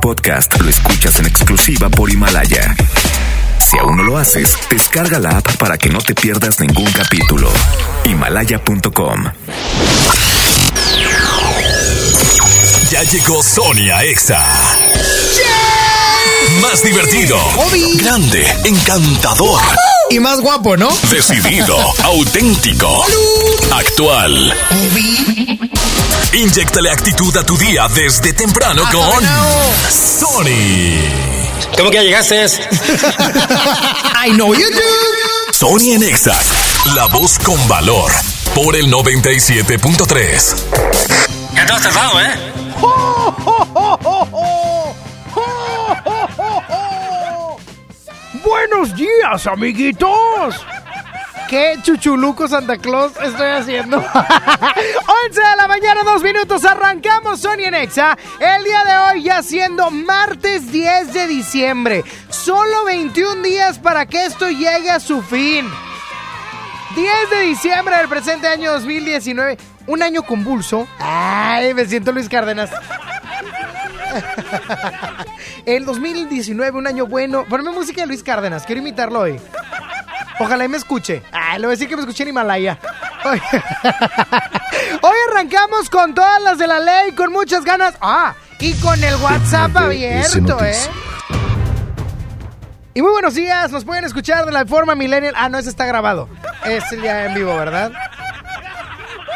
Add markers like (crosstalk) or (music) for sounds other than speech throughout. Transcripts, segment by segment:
podcast lo escuchas en exclusiva por Himalaya. Si aún no lo haces, descarga la app para que no te pierdas ningún capítulo. Himalaya.com. Ya llegó Sonia Exa. Más divertido, grande, encantador, Y más guapo, ¿no? decidido, (laughs) auténtico, actual. Inyectale actitud a tu día desde temprano con Sony. ¿Cómo que ya llegaste? I know you do. Sony en Exa, la voz con valor, por el 97.3. Ya te has tardado, ¿eh? Buenos días, amiguitos. ¿Qué chuchuluco Santa Claus estoy haciendo? (laughs) 11 de la mañana, dos minutos, arrancamos Sony en Exa. El día de hoy ya siendo martes 10 de diciembre. Solo 21 días para que esto llegue a su fin. 10 de diciembre del presente año 2019. Un año convulso. Ay, me siento Luis Cárdenas. (laughs) El 2019, un año bueno. Ponme música de Luis Cárdenas, quiero imitarlo hoy. Ojalá y me escuche. Ay, le voy a decir que me escuché en Himalaya. Hoy, (laughs) Hoy arrancamos con todas las de la ley, con muchas ganas. Ah, y con el WhatsApp abierto, ¿eh? Y muy buenos días, nos pueden escuchar de la forma millennial. Ah, no, ese está grabado. Es el día en vivo, ¿verdad?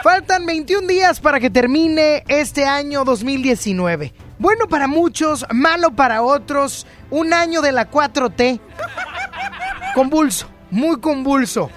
Faltan 21 días para que termine este año 2019. Bueno para muchos, malo para otros. Un año de la 4T. Convulso, muy convulso.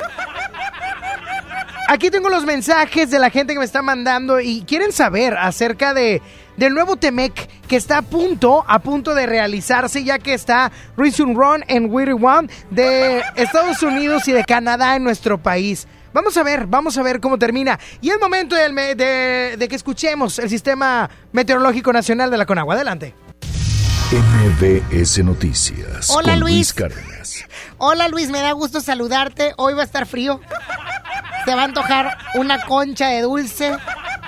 Aquí tengo los mensajes de la gente que me está mandando y quieren saber acerca de del nuevo Temec que está a punto, a punto de realizarse ya que está Reason Run en Weary One de Estados Unidos y de Canadá en nuestro país. Vamos a ver, vamos a ver cómo termina. Y es momento de que escuchemos el Sistema Meteorológico Nacional de la Conagua. Adelante. MBS Noticias. Hola, con Luis. Cárdenas. Hola Luis, me da gusto saludarte. Hoy va a estar frío. Te va a antojar una concha de dulce,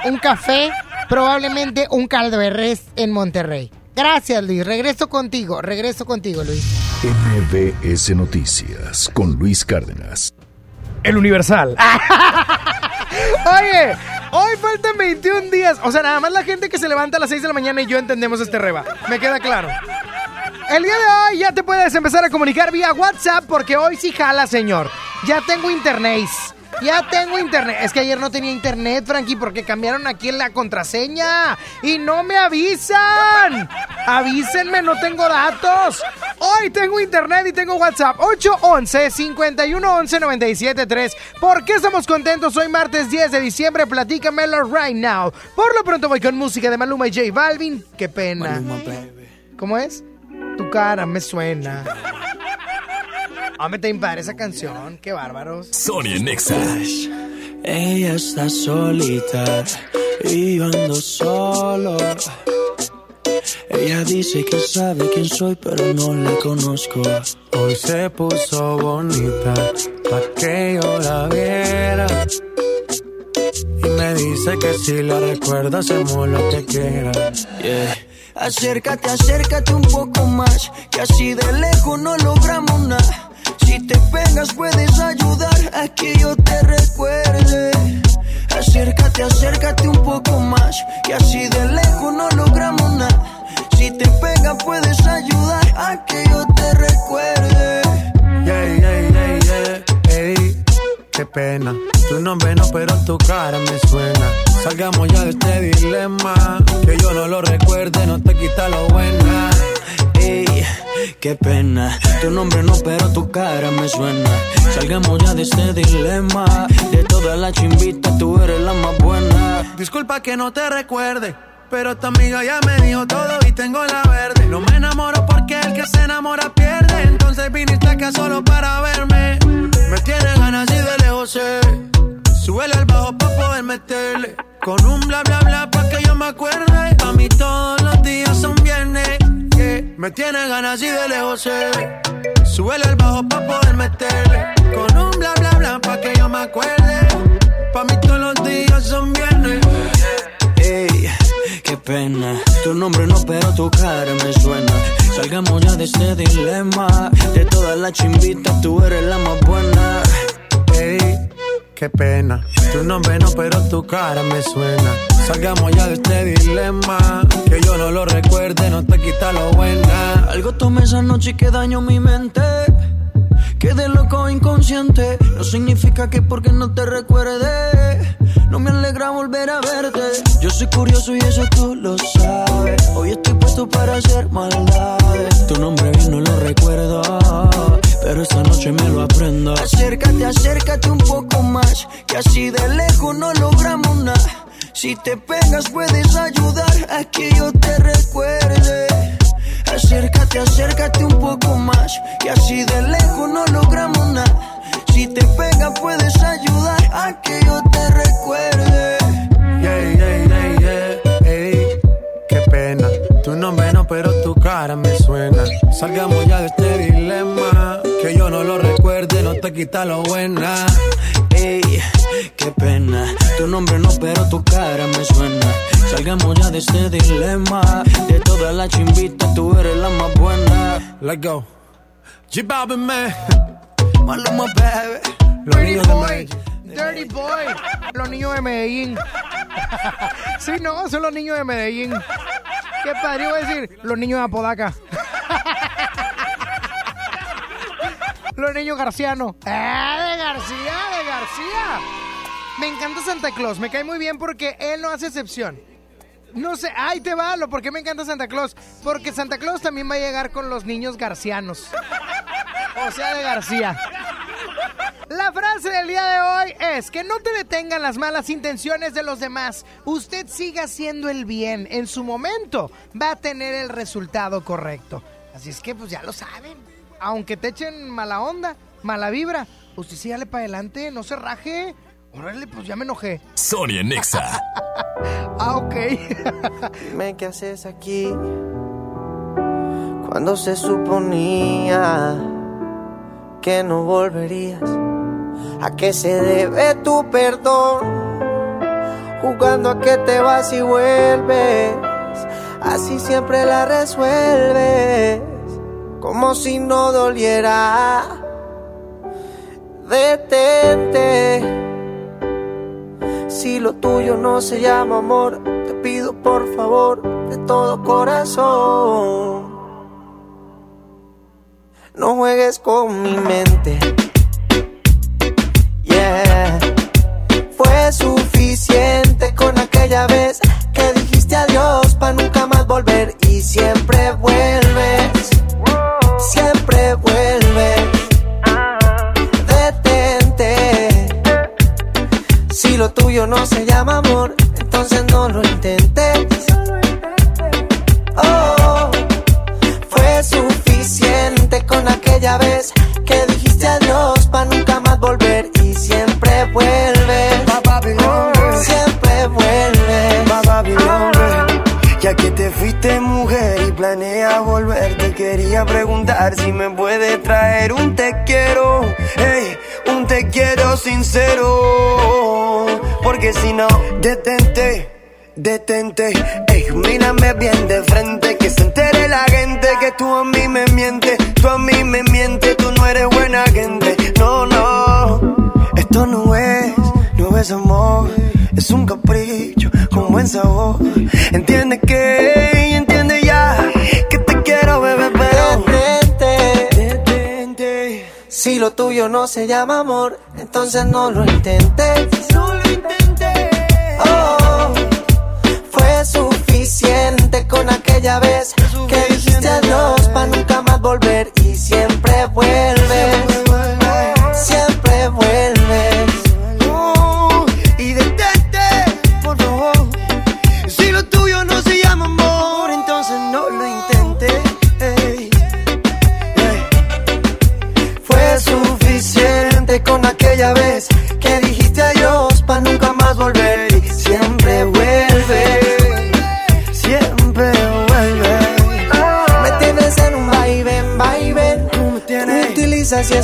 un café, probablemente un caldo de res en Monterrey. Gracias Luis, regreso contigo, regreso contigo Luis. MBS Noticias con Luis Cárdenas. El Universal. (laughs) Oye, hoy faltan 21 días. O sea, nada más la gente que se levanta a las 6 de la mañana y yo entendemos este reba. Me queda claro. El día de hoy ya te puedes empezar a comunicar vía WhatsApp porque hoy sí jala, señor. Ya tengo internet. Ya tengo internet. Es que ayer no tenía internet, Frankie, porque cambiaron aquí la contraseña. Y no me avisan. Avísenme, no tengo datos. Hoy tengo internet y tengo WhatsApp. 811-511-973. ¿Por qué estamos contentos? Hoy martes 10 de diciembre. Platícamelo right now. Por lo pronto voy con música de Maluma y J Balvin. Qué pena. ¿Cómo es? Tu cara me suena. Me te impar esa canción. Qué bárbaros. Sony en Exa. Ella está solita y yo ando solo. Ella dice que sabe quién soy, pero no la conozco. Hoy se puso bonita pa' que yo la viera. Y me dice que si la recuerda hacemos lo que quieras. Yeah. Acércate, acércate un poco más, que así de lejos no logramos nada. Si te pegas puedes ayudar a que yo te recuerde. Acércate, acércate un poco más, que así de lejos no logramos nada. Si te pegas puedes ayudar a que yo te recuerde. Yeah, yeah, yeah, yeah. Ey, qué pena. Tu nombre no, pero tu cara me suena. Salgamos ya de este dilema. Que yo no lo recuerde, no te quita lo buena. Ey, qué pena. Tu nombre no, pero tu cara me suena. Salgamos ya de este dilema. De todas las chimbitas, tú eres la más buena. Disculpa que no te recuerde. Pero tu amiga ya me dijo todo y tengo la verde. No me enamoro porque el que se enamora pierde. Entonces viniste acá solo para verme. Me tiene ganas y de lejos sé. Al bajo pa' poder meterle. Con un bla bla bla pa' que yo me acuerde. A mí todos los días son viernes. Me tiene ganas y de lejos sé. Súbele al bajo pa' poder meterle. Con un bla bla bla pa' que yo me acuerde. Pa' mí todos los días son viernes. Ey, qué pena. Tu nombre no, pero tu cara me suena. Salgamos ya de este dilema. De todas las chimbitas, tú eres la más buena. Ey, qué pena. Tu nombre no, pero tu cara me suena. Salgamos ya de este dilema. Que yo no lo recuerde, no te quita lo buena. Algo tomé esa noche que daño mi mente. Quedé loco inconsciente. No significa que porque no te recuerde. No me alegra volver a verte. Yo soy curioso y eso tú lo sabes. Hoy estoy puesto para hacer maldades. Tu nombre bien no lo recuerdo. Pero esta noche me lo aprendo. Acércate, acércate un poco más. Que así de lejos no logramos nada. Si te pegas puedes ayudar a que yo te recuerde. Acércate, acércate un poco más. Que así de lejos no logramos nada. Si te pegas puedes ayudar a que yo te recuerde. Yeah, yeah, yeah, yeah. Ey, qué pena. Tu nombre no, pero tu cara me suena. Salgamos ya de este dilema. Que yo no lo recuerde, no te quita lo buena. Ey, qué pena. Tu nombre no, pero tu cara me suena. Salgamos ya de este dilema. De todas las chimbitas, tú eres la más buena. Let's go. G Balvin, man. Maluma, baby. Los Dirty niños Boy. Dirty Boy. Los niños de Medellín. (laughs) sí, no, son los niños de Medellín. Qué padre, iba a decir, los niños de Apodaca. (laughs) los niños garcianos. ¡Ah, de García, de García! Me encanta Santa Claus, me cae muy bien porque él no hace excepción. No sé, ahí te va, lo, ¿por qué me encanta Santa Claus? Porque Santa Claus también va a llegar con los niños garcianos. O sea, de García. La frase del día de hoy es que no te detengan las malas intenciones de los demás. Usted siga haciendo el bien. En su momento va a tener el resultado correcto. Así es que pues ya lo saben. Aunque te echen mala onda, mala vibra, usted sígale para adelante, no se raje. Órale, pues ya me enojé. Sonia Nexa. (laughs) Ah, ok. Dime qué haces aquí cuando se suponía que no volverías. ¿A qué se debe tu perdón? Jugando a que te vas y vuelves. Así siempre la resuelves. Como si no doliera. Detente. Si lo tuyo no se llama amor, te pido por favor de todo corazón. No juegues con mi mente. Yeah. Fue suficiente con aquella vez que dijiste adiós para nunca más volver y siempre si me puede traer un te quiero, un te quiero sincero. Porque si no, detente, detente, no se llama amor, entonces no lo intentes. No lo intenté. Oh, fue suficiente con aquella vez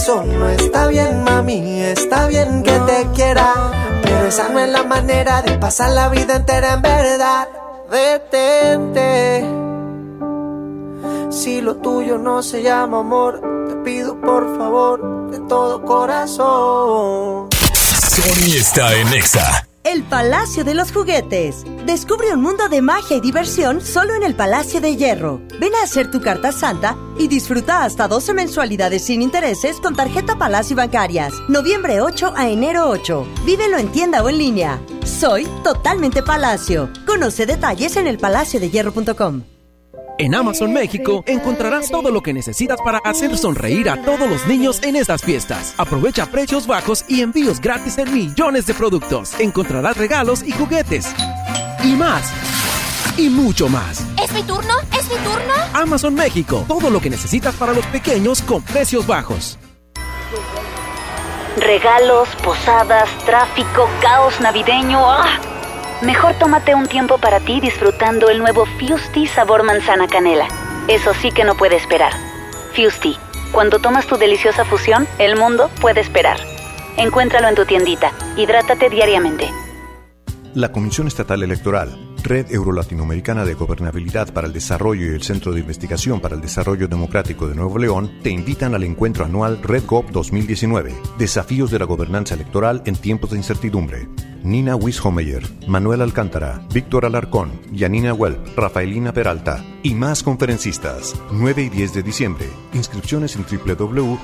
eso no está bien, mami. Está bien que te quiera, pero esa no es la manera de pasar la vida entera en verdad. detente. Si lo tuyo no se llama amor, te pido por favor de todo corazón. Sony está en Exa. El Palacio de los Juguetes. Descubre un mundo de magia y diversión solo en el Palacio de Hierro. Ven a hacer tu carta santa y disfruta hasta 12 mensualidades sin intereses con tarjeta Palacio Bancarias. Noviembre 8 a enero 8. Vívelo en tienda o en línea. Soy totalmente Palacio. Conoce detalles en elpalaciodehierro.com. En Amazon México encontrarás todo lo que necesitas para hacer sonreír a todos los niños en estas fiestas. Aprovecha precios bajos y envíos gratis en millones de productos. Encontrarás regalos y juguetes. Y más. Y mucho más. ¿Es mi turno? ¿Es mi turno? Amazon México. Todo lo que necesitas para los pequeños con precios bajos. Regalos, posadas, tráfico, caos navideño. ¡Ah! Mejor tómate un tiempo para ti disfrutando el nuevo Fusti sabor manzana canela. Eso sí que no puede esperar. Fusti, cuando tomas tu deliciosa fusión, el mundo puede esperar. Encuéntralo en tu tiendita. Hidrátate diariamente. La Comisión Estatal Electoral, Red Euro-Latinoamericana de Gobernabilidad para el Desarrollo y el Centro de Investigación para el Desarrollo Democrático de Nuevo León te invitan al encuentro anual RedGov 2019, Desafíos de la Gobernanza Electoral en tiempos de incertidumbre. Nina Wishomeyer, Manuel Alcántara, Víctor Alarcón, Yanina Welp, Rafaelina Peralta y más conferencistas. 9 y 10 de diciembre. Inscripciones en www.ceenl.mx.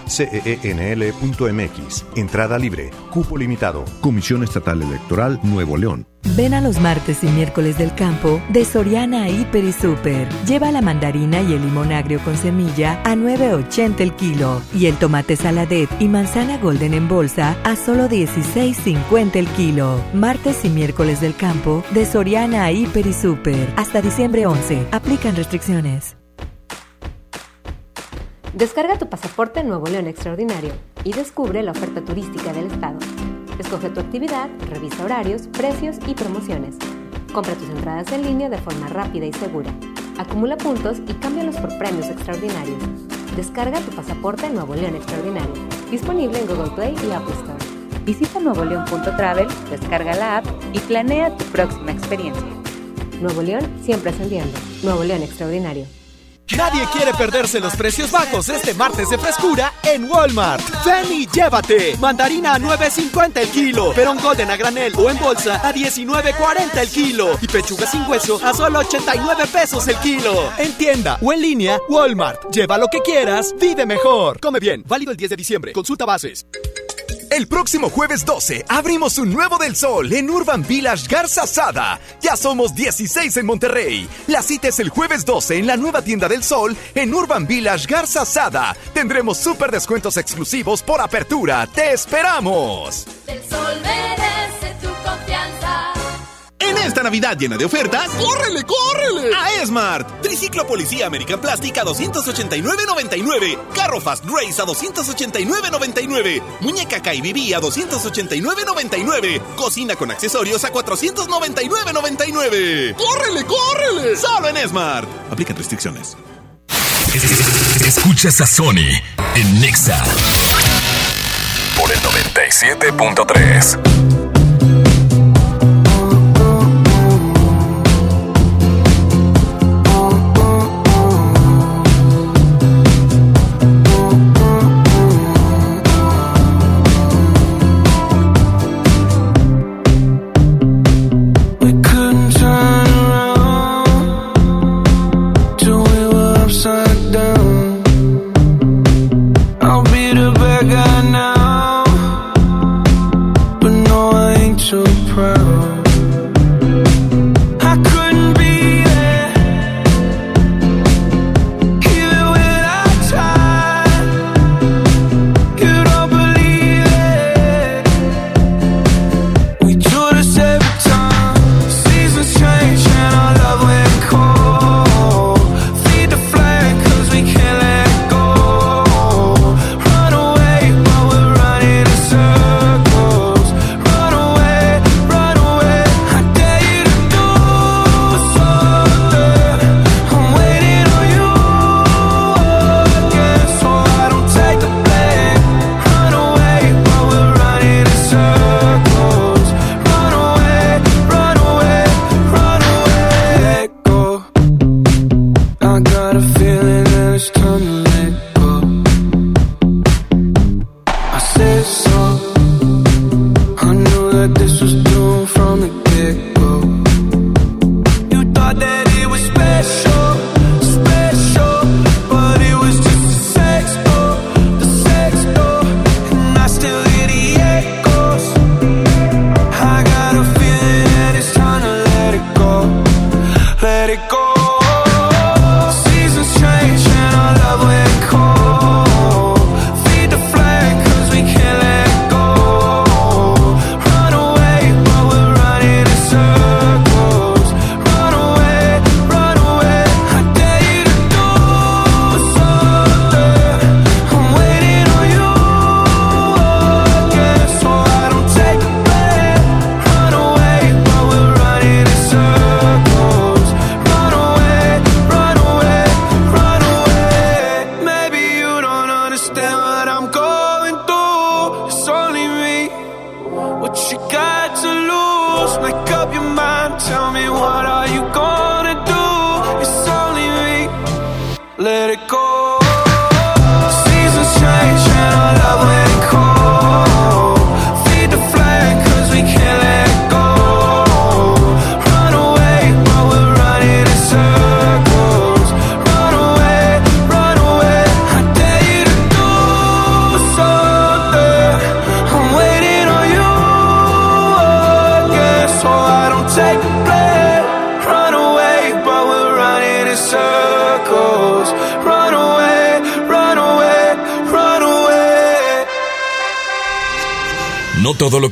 Entrada libre. Cupo limitado. Comisión Estatal Electoral Nuevo León. Ven a los martes y miércoles del campo de Soriana Hiper y Super. Lleva la mandarina y el limón agrio con semilla a 9.80 el kilo y el tomate saladet y manzana golden en bolsa a solo 16.50 el kilo. Martes y miércoles del campo de Soriana Hiper y Super. Hasta diciembre 11. Aplican restricciones. Descarga tu pasaporte Nuevo León Extraordinario y descubre la oferta turística del estado. Escoge tu actividad, revisa horarios, precios y promociones. Compra tus entradas en línea de forma rápida y segura. Acumula puntos y cámbialos por premios extraordinarios. Descarga tu pasaporte Nuevo León Extraordinario. Disponible en Google Play y Apple Store. Visita nuevoleón.travel, descarga la app y planea tu próxima experiencia. Nuevo León siempre ascendiendo. Nuevo León Extraordinario. Nadie quiere perderse los precios bajos este martes de frescura en Walmart. Ven llévate. Mandarina a 9.50 el kilo. Perón Golden a granel o en bolsa a 19.40 el kilo. Y pechuga sin hueso a solo 89 pesos el kilo. En tienda o en línea, Walmart. Lleva lo que quieras, vive mejor. Come bien. Válido el 10 de diciembre. Consulta bases. El próximo jueves 12 abrimos un nuevo del sol en Urban Village Garza Sada. Ya somos 16 en Monterrey. La cita es el jueves 12 en la nueva tienda del sol en Urban Village Garza Sada. Tendremos súper descuentos exclusivos por apertura. ¡Te esperamos! El sol merece tu confianza. En esta Navidad llena de ofertas, ¡córrele, córrele! A Esmart. Triciclo Policía American Plastic a 289.99. Carro Fast Race a 289.99. Muñeca KBB a 289.99. Cocina con accesorios a 499.99. ¡Córrele, córrele! Solo en Esmart. Aplican restricciones. Escuchas a Sony en Nexa por el 97.3.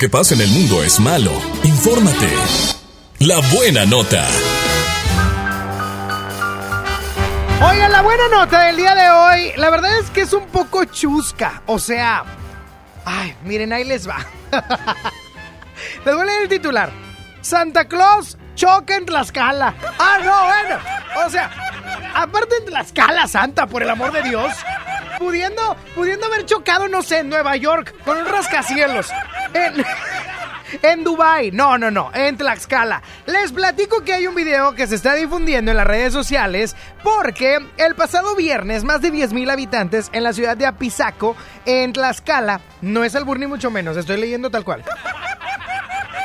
que pasa en el mundo es malo. Infórmate. La buena nota. Oigan, la buena nota del día de hoy, la verdad es que es un poco chusca. O sea, ay, miren, ahí les va. (laughs) les voy el titular. Santa Claus choca en Tlaxcala. Ah, no, bueno. O sea, aparte en Tlaxcala, Santa, por el amor de Dios. Pudiendo, pudiendo haber chocado, no sé, en Nueva York, con un rascacielos. En, (laughs) en Dubai, no, no, no, en Tlaxcala. Les platico que hay un video que se está difundiendo en las redes sociales porque el pasado viernes más de 10.000 habitantes en la ciudad de Apizaco, en Tlaxcala, no es albur ni mucho menos, estoy leyendo tal cual. (laughs)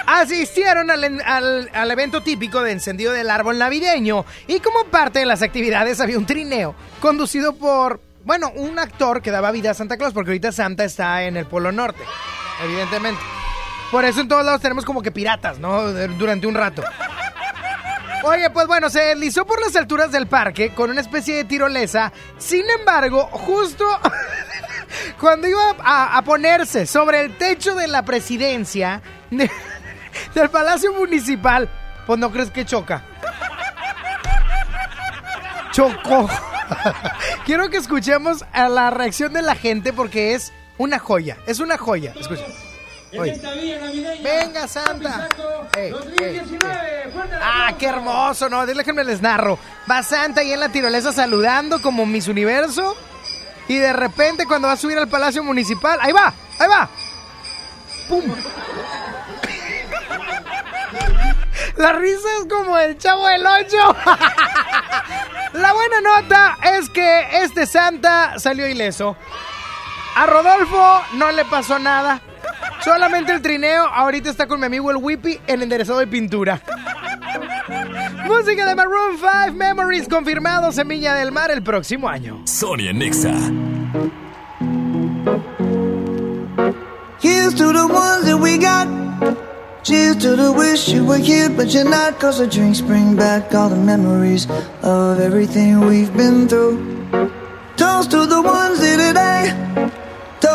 Asistieron al, al- al evento típico de encendido del árbol navideño y como parte de las actividades había un trineo conducido por, bueno, un actor que daba vida a Santa Claus porque ahorita Santa está en el Polo Norte, evidentemente. Por eso en todos lados tenemos como que piratas, ¿no? Durante un rato. Oye, pues bueno, se deslizó por las alturas del parque con una especie de tirolesa. Sin embargo, justo (laughs) cuando iba a, ponerse sobre el techo de la presidencia de- (laughs) del Palacio Municipal, pues no crees que choca. Chocó. (laughs) Quiero que escuchemos a la reacción de la gente porque es una joya. Es una joya. Escucha. Oye. Venga, Santa. Ey, ey, ey. Ah, qué hermoso, ¿no? Déjenme les narro. Va Santa ahí en la tirolesa saludando como Miss Universo. Y de repente cuando va a subir al Palacio Municipal, ahí va, ahí va. ¡Pum! La risa es como el chavo del 8. (laughs) La buena nota es que este Santa salió ileso. A Rodolfo no le pasó nada. Solamente el trineo. Ahorita está con mi amigo el Whippy en enderezado de pintura. Música de Maroon 5 Memories confirmados en Viña del Mar el próximo año. Sonia Nexa. Here's to the ones that we got. Cheers to the wish you were here, but you're not. Cause the drinks bring back all the memories of everything we've been through. Toast to the ones here today.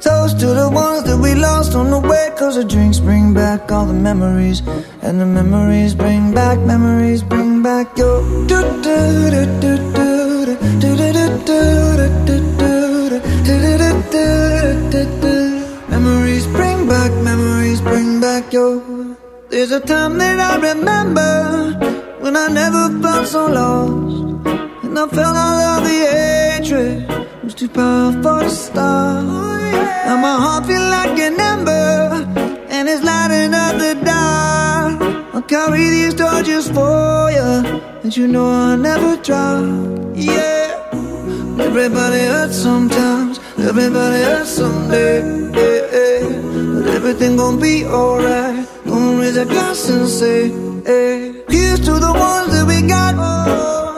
Toast to the ones that we lost on the way. Cause the drinks bring back all the memories. And the memories bring back, memories bring back your. Do, do, do, do, do, do, do, do, do, do, do, do, do, do. Memories bring back, memories bring back your. There's a time that I remember when I never felt so lost. And I felt all of the hatred was too powerful to stop. Now my heart feel like an ember, and it's lighting up the dark. I'll carry these torches for you, and you know I'll never drop. Yeah, everybody hurts sometimes, everybody hurts someday. Yeah, yeah. But everything gon' be alright. Gonna raise a glass and say, hey. Here's to the ones that we got.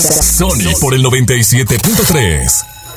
Sony por el 97.3.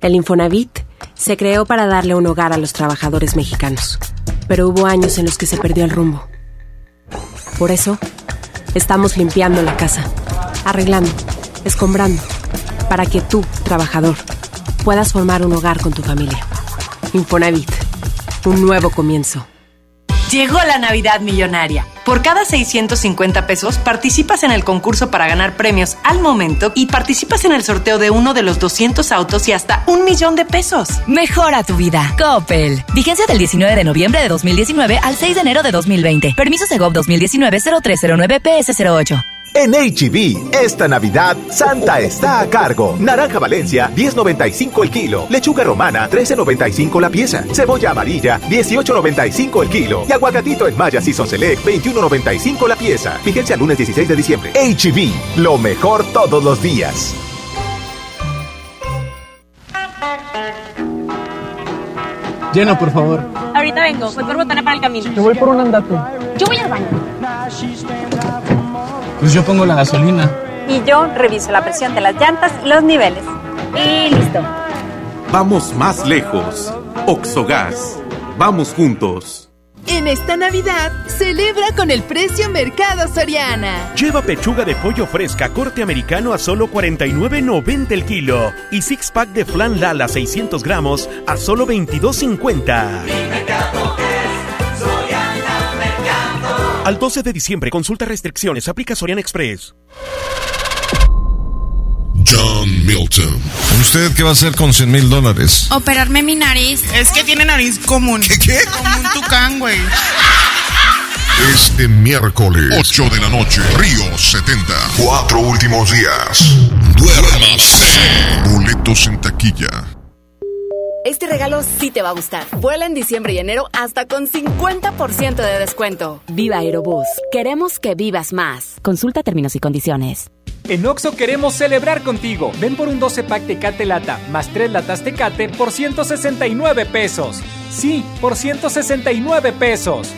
El Infonavit se creó para darle un hogar a los trabajadores mexicanos, pero hubo años en los que se perdió el rumbo. Por eso, estamos limpiando la casa, arreglando, escombrando, para que tú, trabajador, puedas formar un hogar con tu familia. Infonavit, un nuevo comienzo. Llegó la Navidad Millonaria. Por cada 650 pesos participas en el concurso para ganar premios al momento y participas en el sorteo de uno de los 200 autos y hasta un millón de pesos. Mejora tu vida. Coppel. Vigencia del 19 de noviembre de 2019 al 6 de enero de 2020. Permiso Segov 2019-0309 PS08. En HB, esta Navidad, Santa está a cargo. Naranja Valencia, 10.95 el kilo. Lechuga romana, 13.95 la pieza. Cebolla amarilla, 18.95 el kilo. Y aguacatito en Maya Season Select, 21.95 la pieza. Fíjense al lunes 16 de diciembre. HB, lo mejor todos los días. Llena, por favor. Ahorita vengo, voy por botana para el camino. Yo voy por un andate. Yo voy al baño. Pues yo pongo la gasolina. Y yo reviso la presión de las llantas y los niveles. Y listo. Vamos más lejos. Oxogas. Vamos juntos. En esta Navidad, celebra con el precio Mercado Soriana. Lleva pechuga de pollo fresca corte americano a solo 49.90 el kilo y six pack de flan Lala 600 gramos a solo 22.50. Al 12 de diciembre, consulta restricciones, aplica Soriana Express. John Milton. ¿Usted qué va a hacer con 100 mil dólares? Operarme mi nariz. Es que tiene nariz común. ¿Qué, qué? Como un tucán, güey. Este miércoles, 8 de la noche, Río 70. Cuatro últimos días. Duérmase. Boletos en taquilla. Este regalo sí te va a gustar. Vuela en diciembre y enero hasta con 50% de descuento. Viva Aerobús. Queremos que vivas más. Consulta términos y condiciones. En Oxo queremos celebrar contigo. Ven por un 12 pack Tecate Lata más 3 latas Tecate por 169 pesos. Sí, por 169 pesos.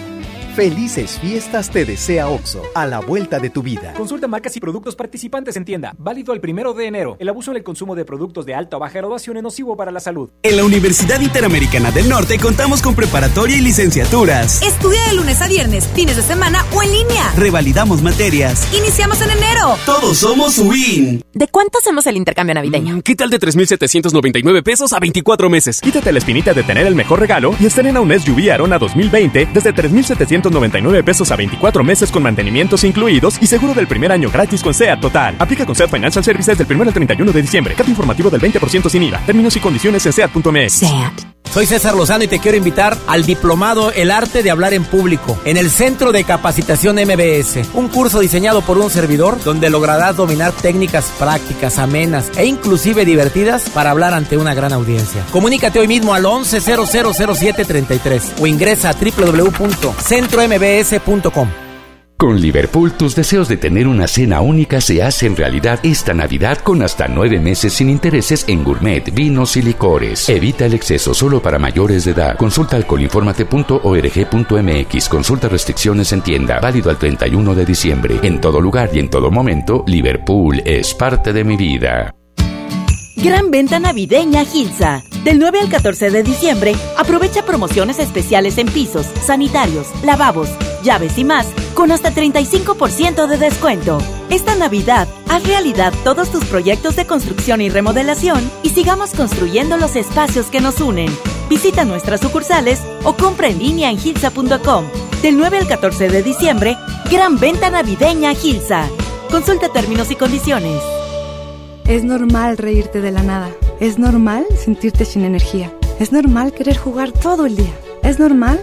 Felices fiestas te desea OXO, a la vuelta de tu vida. Consulta marcas y productos participantes en tienda. Válido el primero de enero. El abuso en el consumo de productos de alta o baja graduación es nocivo para la salud. En la Universidad Interamericana del Norte contamos con preparatoria y licenciaturas. Estudia de lunes a viernes, fines de semana o en línea. Revalidamos materias. Iniciamos en enero. Todos somos WIN. ¿De cuánto hacemos el intercambio navideño? Mm, ¿Qué tal de 3,799 pesos a 24 meses? Quítate la espinita de tener el mejor regalo y estrena un SUV Arona 2020 desde 3,799 pesos a 24 meses con mantenimientos incluidos y seguro del primer año gratis con SEAT Total. Aplica con SEAT Financial Services del 1 al 31 de diciembre. Cat informativo del 20% sin IVA. Términos y condiciones en SEAT.mx. SEAT. Soy César Lozano y te quiero invitar al diplomado El arte de hablar en público en el Centro de Capacitación MBS, un curso diseñado por un servidor donde lograrás dominar técnicas prácticas, amenas e inclusive divertidas para hablar ante una gran audiencia. Comunícate hoy mismo al 11000733 o ingresa a www.centrombs.com. Con Liverpool, tus deseos de tener una cena única se hacen realidad esta Navidad con hasta nueve meses sin intereses en gourmet, vinos y licores. Evita el exceso solo para mayores de edad. Consulta alcoholinformate.org.mx. Consulta restricciones en tienda. Válido al 31 de diciembre. En todo lugar y en todo momento, Liverpool es parte de mi vida. Gran venta navideña Gilsa. Del 9 al 14 de diciembre, aprovecha promociones especiales en pisos, sanitarios, lavabos, llaves y más, con hasta 35% de descuento. Esta Navidad, haz realidad todos tus proyectos de construcción y remodelación y sigamos construyendo los espacios que nos unen. Visita nuestras sucursales o compra en línea en gilsa.com. Del 9 al 14 de diciembre, gran venta navideña Gilsa. Consulta términos y condiciones. Es normal reírte de la nada. Es normal sentirte sin energía. Es normal querer jugar todo el día. Es normal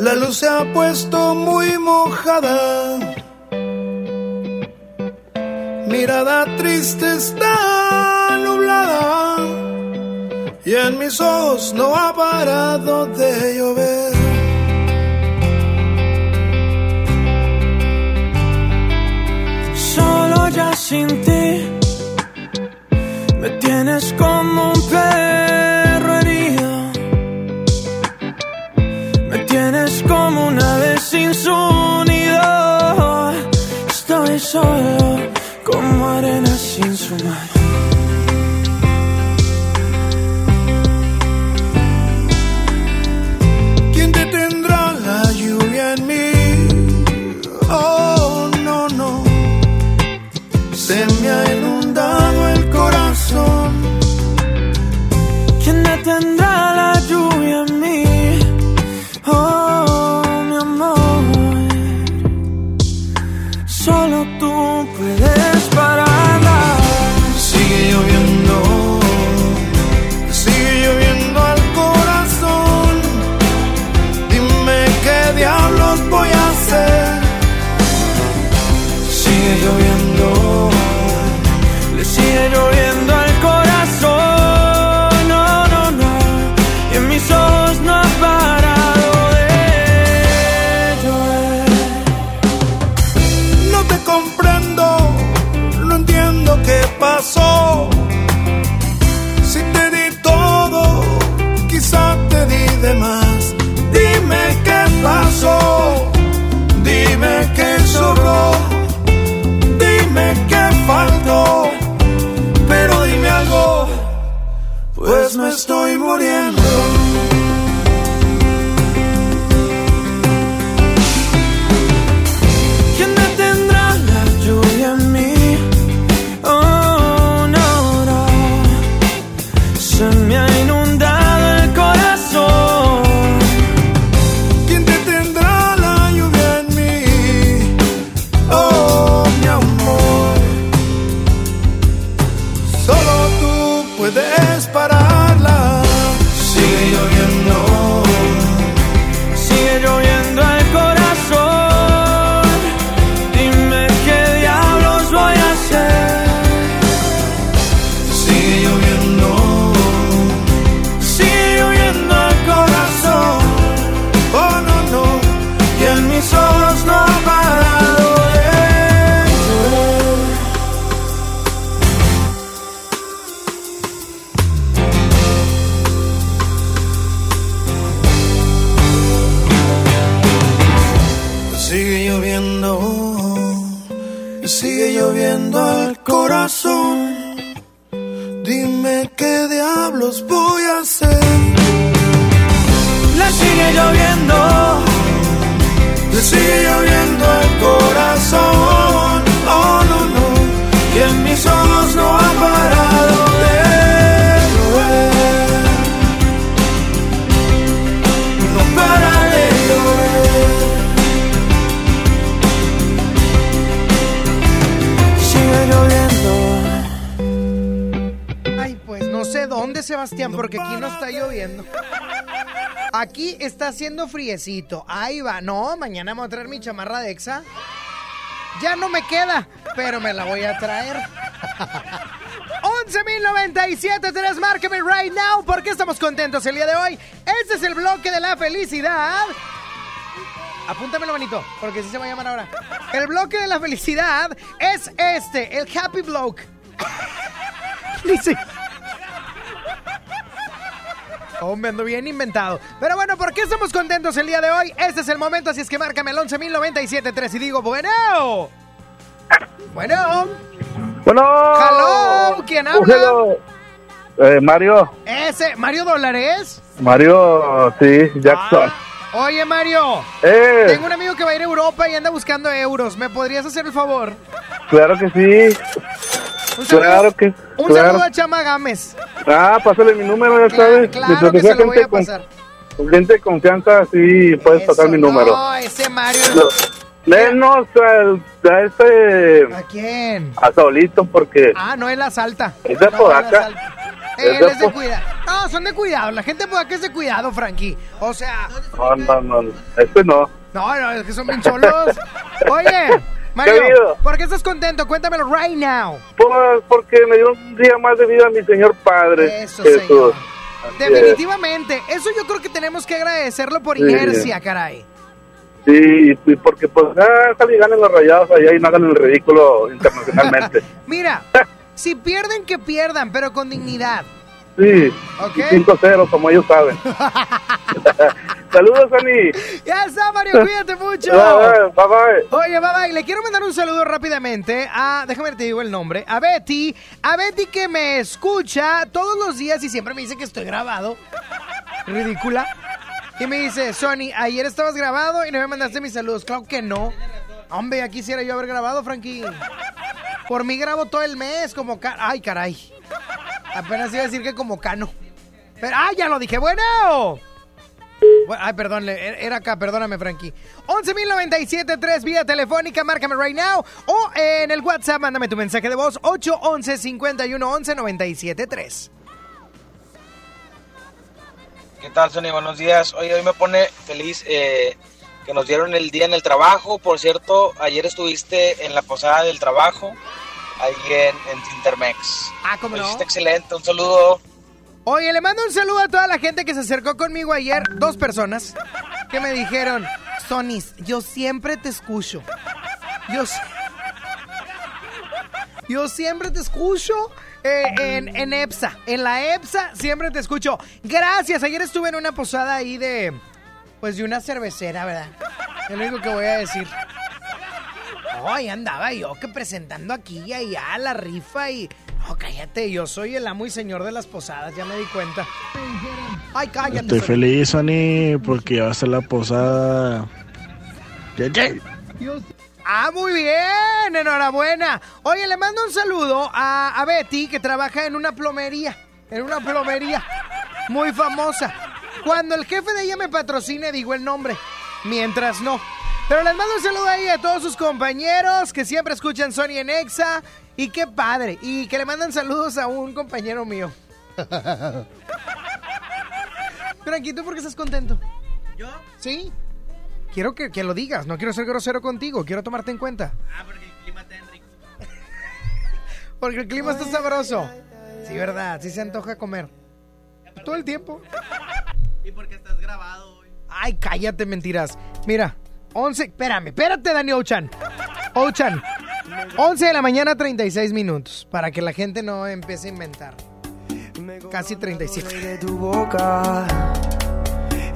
la luz se ha puesto muy mojada. Mirada triste está nublada. Y en mis ojos no ha parado de llover. Solo ya sin ti me tienes como un perro solo como arena sin su mar. Sigue lloviendo el corazón. Oh no, no, y en mis ojos no ha parado de llover. No para de llover. Sigue lloviendo. Ay, pues no sé dónde, Sebastián, porque aquí no está lloviendo. Aquí está haciendo friecito. Ahí va. No, mañana me voy a traer mi chamarra de Exa. Ya no me queda, pero me la voy a traer. 11.097, tres, márqueme right now. porque estamos contentos el día de hoy? Este es el bloque de la felicidad. Apúntamelo, manito, porque así se va a llamar ahora. El bloque de la felicidad es este, el Happy Bloke. (laughs) Dice. Oh, me ando bien inventado. Pero bueno, ¿por qué estamos contentos el día de hoy? Este es el momento, así es que márcame el 11.097.3 y digo, bueno. Bueno. Bueno. Hello, ¿quién habla? Hello. Eh, Mario. Ese, Mario Dólares. Mario, sí, Jackson. Oye, Mario. Eh. Tengo un amigo que va a ir a Europa y anda buscando euros. ¿Me podrías hacer el favor? Claro que sí. Un saludo, Claro que un claro. saludo a Chama Gámez. Ah, pásale mi número, ya sabes. claro que se lo voy a pasar. Con gente de confianza, sí, puedes pasar mi número. No, ese Mario. Menos al- a este. ¿A quién? A Saulito, porque. Ah, no, él la salta. Es de No, Podaca. él la salta. Es Él de es de cuidado. No, son de cuidado. La gente de Podaca es de cuidado, Frankie. O sea, No, no, no. Este no. no, no, es que son bien cholos. (laughs) Oye, ¿Qué ha Mario, habido? ¿por qué estás contento? Cuéntamelo right now. Pues porque me dio un día más de vida a mi señor padre. Eso, Jesús. señor. Definitivamente. Eso yo creo que tenemos que agradecerlo por Sí. inercia, caray. Sí, porque pues ah, y los rayados allá y no hagan el ridículo internacionalmente. (laughs) Mira, (laughs) si pierden, que pierdan, pero con dignidad. Sí, Ok. y 5-0 como ellos saben. (laughs) Saludos, Ani. Ya está, Mario, (laughs) cuídate mucho. Bye, bye, bye. Oye, bye bye. Le quiero mandar un saludo rápidamente a, déjame te digo el nombre, a Betty. A Betty que me escucha todos los días y siempre me dice que estoy grabado. Ridícula. Y me dice, Sony, ayer estabas grabado y no me mandaste mis saludos. Claro que no. Hombre, ya quisiera yo haber grabado, Frankie. Por mí grabo todo el mes como... ca- Ay, caray. Apenas iba a decir que como cano. Pero, ah, ya lo dije. Bueno. Ay, perdón, le- era acá, perdóname, Frankie. 11.097.3 vía telefónica, márcame right now. O en el WhatsApp, mándame tu mensaje de voz, 811-511-973. ¿Qué tal, Sony? Buenos días. Oye, hoy me pone feliz eh, que nos dieron el día en el trabajo. Por cierto, ayer estuviste en la posada del trabajo, ahí en, en Cintermex. Ah, ¿cómo Lo no? hiciste excelente. Un saludo. Oye, le mando un saludo a toda la gente que se acercó conmigo ayer. Dos personas que me dijeron, Sonis, yo siempre te escucho. Yo, yo siempre te escucho eh, en, en EPSA. En la EPSA siempre te escucho. Gracias. Ayer estuve en una posada ahí de, pues de una cervecera, ¿verdad? Es lo único que voy a decir. Ay, andaba yo que presentando aquí y allá la rifa y... No, cállate, yo soy el amo y señor de las posadas, ya me di cuenta. Ay, cállate. Estoy feliz, Ani, porque ya va a ser la posada. Ah, muy bien, enhorabuena. Oye, le mando un saludo a, a Betty que trabaja en una plomería, en una plomería muy famosa. Cuando el jefe de ella me patrocine, digo el nombre, mientras no. Pero les mando un saludo ahí a todos sus compañeros que siempre escuchan Sony en Exa. Y qué padre. Y que le mandan saludos a un compañero mío. (laughs) Frankie, ¿tú por qué estás contento? ¿Yo? ¿Sí? Quiero que, que lo digas, no quiero ser grosero contigo, quiero tomarte en cuenta. Ah, porque el clima está en rico. (laughs) Porque el clima está sabroso. Sí, verdad, sí se antoja comer. Todo el tiempo. (laughs) Y porque estás grabado hoy. Ay, cállate, mentiras. Mira, 11, espérame, espérate, Dani Ochan. Ochan, 11 de la mañana, 36 minutos, para que la gente no empiece a inventar. Casi 37. de tu boca.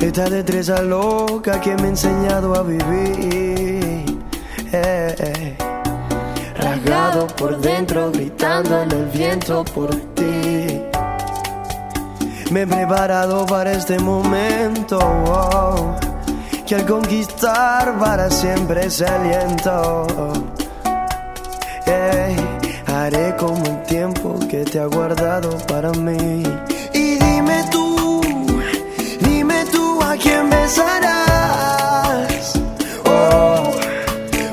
Esta destreza loca que me ha enseñado a vivir. Eh, eh. rasgado por dentro, gritando en el viento por ti. Me he preparado para este momento, oh, que al conquistar para siempre se aliento. Ey, haré como el tiempo que te ha guardado para mí. Y dime tú, dime tú a quién besarás. Oh,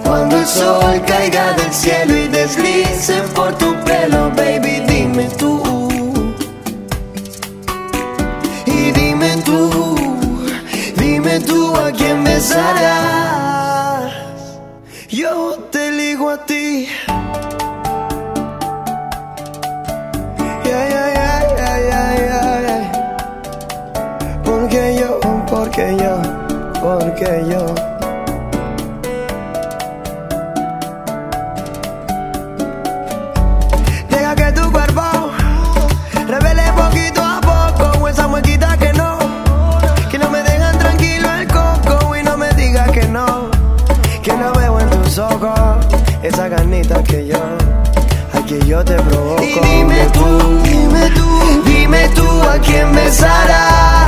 cuando el sol caiga del cielo y deslice por tu pelo, baby, dime tú. Besarás. Yo te elijo a ti. Yeah, yeah, yeah. Porque yo, porque yo, porque yo. Yo te provoco. Y dime tú, dime tú, dime tú a quién besarás.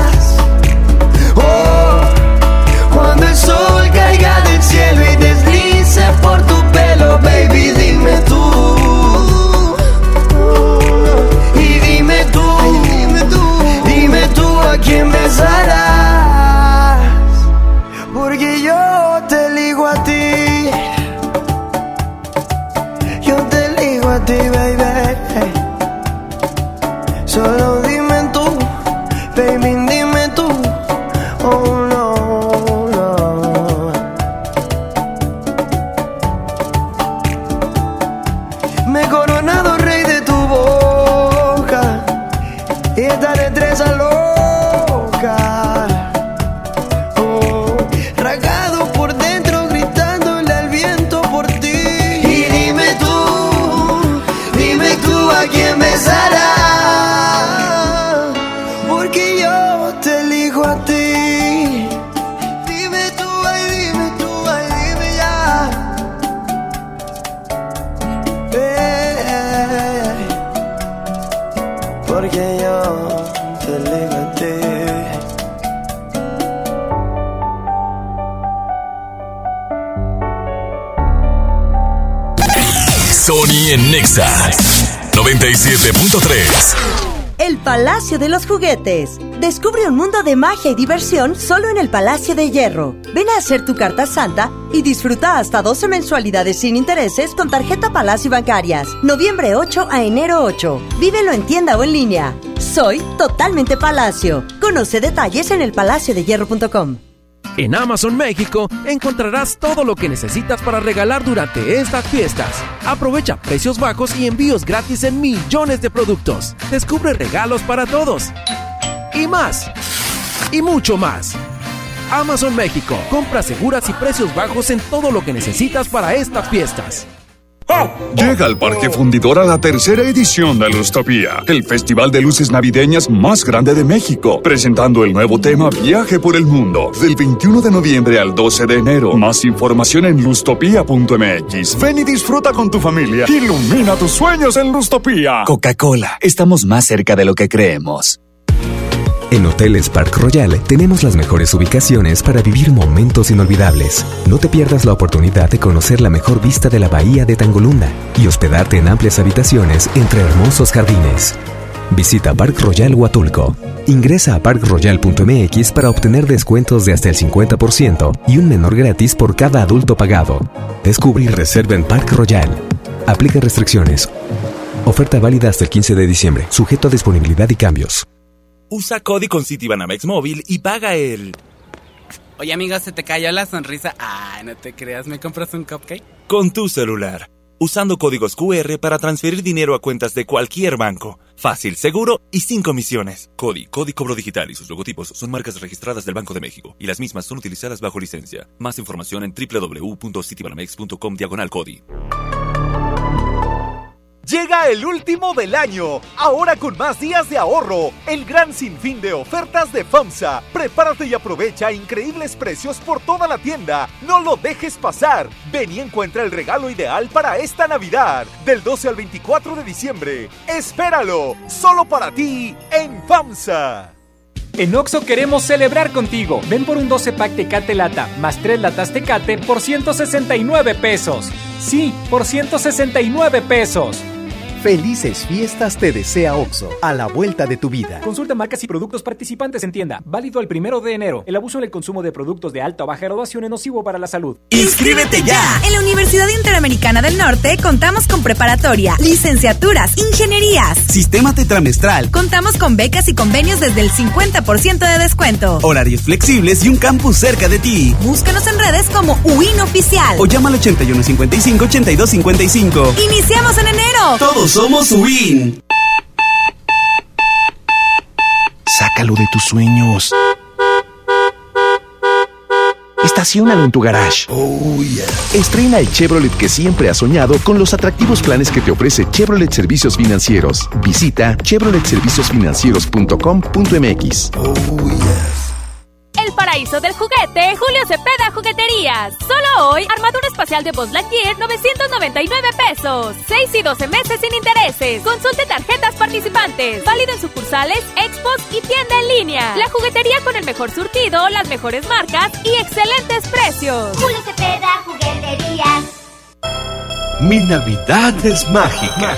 Sony en Nexa 97.3. El Palacio de los Juguetes. Descubre un mundo de magia y diversión solo en el Palacio de Hierro. Ven a hacer tu carta santa y disfruta hasta 12 mensualidades sin intereses con tarjeta Palacio Bancarias. Noviembre 8 a enero 8. Vívelo en tienda o en línea. Soy totalmente Palacio. Conoce detalles en elpalaciodehierro.com. En Amazon México encontrarás todo lo que necesitas para regalar durante estas fiestas. Aprovecha precios bajos y envíos gratis en millones de productos. Descubre regalos para todos. Y más. Y mucho más. Amazon México. Compras seguras y precios bajos en todo lo que necesitas para estas fiestas. Llega al Parque Fundidor a la tercera edición de Lustopía, el festival de luces navideñas más grande de México, presentando el nuevo tema Viaje por el Mundo, del 21 de noviembre al 12 de enero. Más información en lustopía.mx. Ven y disfruta con tu familia. Ilumina tus sueños en Lustopía. Coca-Cola, estamos más cerca de lo que creemos. En Hoteles Park Royal tenemos las mejores ubicaciones para vivir momentos inolvidables. No te pierdas la oportunidad de conocer la mejor vista de la bahía de Tangolunda y hospedarte en amplias habitaciones entre hermosos jardines. Visita Park Royal Huatulco. Ingresa a parkroyal.mx para obtener descuentos de hasta el 50% y un menor gratis por cada adulto pagado. Descubre y reserva en Park Royal. Aplica restricciones. Oferta válida hasta el 15 de diciembre, sujeto a disponibilidad y cambios. Usa Cody con Citibanamex Móvil y paga el... Oye, amigo, se te cayó la sonrisa. Ay, no te creas, ¿me compras un cupcake? con tu celular. Usando códigos QR para transferir dinero a cuentas de cualquier banco. Fácil, seguro y sin comisiones. Cody, Cody Cobro Digital y sus logotipos son marcas registradas del Banco de México y las mismas son utilizadas bajo licencia. Más información en www.citibanamex.com diagonal Cody. Llega el último del año, ahora con más días de ahorro, el gran sinfín de ofertas de FAMSA. Prepárate y aprovecha increíbles precios por toda la tienda. No lo dejes pasar. Ven y encuentra el regalo ideal para esta Navidad, del 12 al 24 de diciembre. Espéralo, solo para ti en FAMSA. En Oxo queremos celebrar contigo. Ven por un 12 pack Tecate Lata más 3 latas Tecate por 169 pesos. Sí, por 169 pesos. Felices fiestas te desea OXO, a la vuelta de tu vida. Consulta marcas y productos participantes en tienda. Válido el primero de enero. El abuso en el consumo de productos de alta o baja graduación es nocivo para la salud. ¡Inscríbete ya! En la Universidad Interamericana del Norte contamos con preparatoria, licenciaturas, ingenierías, Sistema tetramestral, Contamos con becas y convenios desde el 50% de descuento. horarios flexibles y un campus cerca de ti. Búscanos en redes como UIN Oficial. O llama al 8155-8255. Iniciamos en enero. Todos somos WIN. Sácalo de tus sueños. Estaciónalo en tu garage. Estrena el Chevrolet que siempre has soñado con los atractivos planes que te ofrece Chevrolet Servicios Financieros. Visita chevroletserviciosfinancieros.com.mx. El paraíso del juguete, Julio Cepeda Jugueterías. Solo hoy, armadura espacial de Buzz Lightyear, 999 pesos. 6 y 12 meses sin intereses. Consulte tarjetas participantes. Válido en sucursales, expos y tienda en línea. La juguetería con el mejor surtido, las mejores marcas y excelentes precios. Julio Cepeda Jugueterías. Mi Navidad es mágica.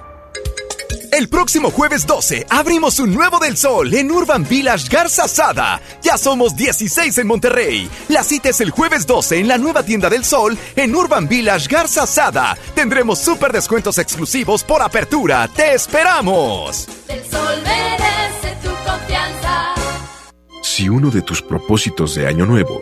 El próximo jueves 12 abrimos un nuevo del sol en Urban Village Garza Sada. Ya somos 16 en Monterrey. La cita es el jueves 12 en la nueva tienda del sol en Urban Village Garza Sada. Tendremos súper descuentos exclusivos por apertura. ¡Te esperamos! El sol merece tu confianza. Si uno de tus propósitos de Año Nuevo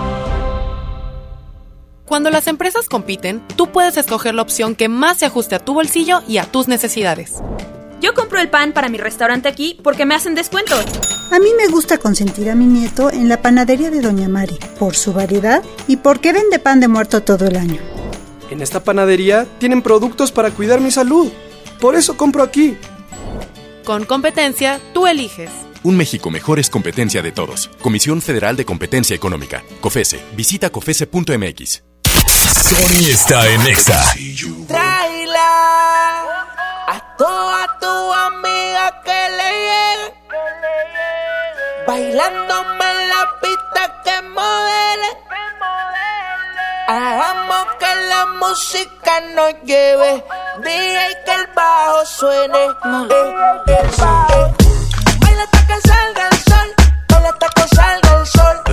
Cuando las empresas compiten, tú puedes escoger la opción que más se ajuste a tu bolsillo y a tus necesidades. Yo compro el pan para mi restaurante aquí porque me hacen descuento. A mí me gusta consentir a mi nieto en la panadería de Doña Mari, por su variedad y porque vende pan de muerto todo el año. En esta panadería tienen productos para cuidar mi salud. Por eso compro aquí. Con competencia, tú eliges. Un México mejor es competencia de todos. Comisión Federal de Competencia Económica. COFESE. Visita COFESE.mx. Sony está en Exa. Traila a toda tu amiga que le llegue. Bailándome en la pista que modele. Hagamos que la música nos lleve. DJ que el bajo suene. Eh, eh, eh. Baila hasta que salga el sol. Baila hasta que salga el sol.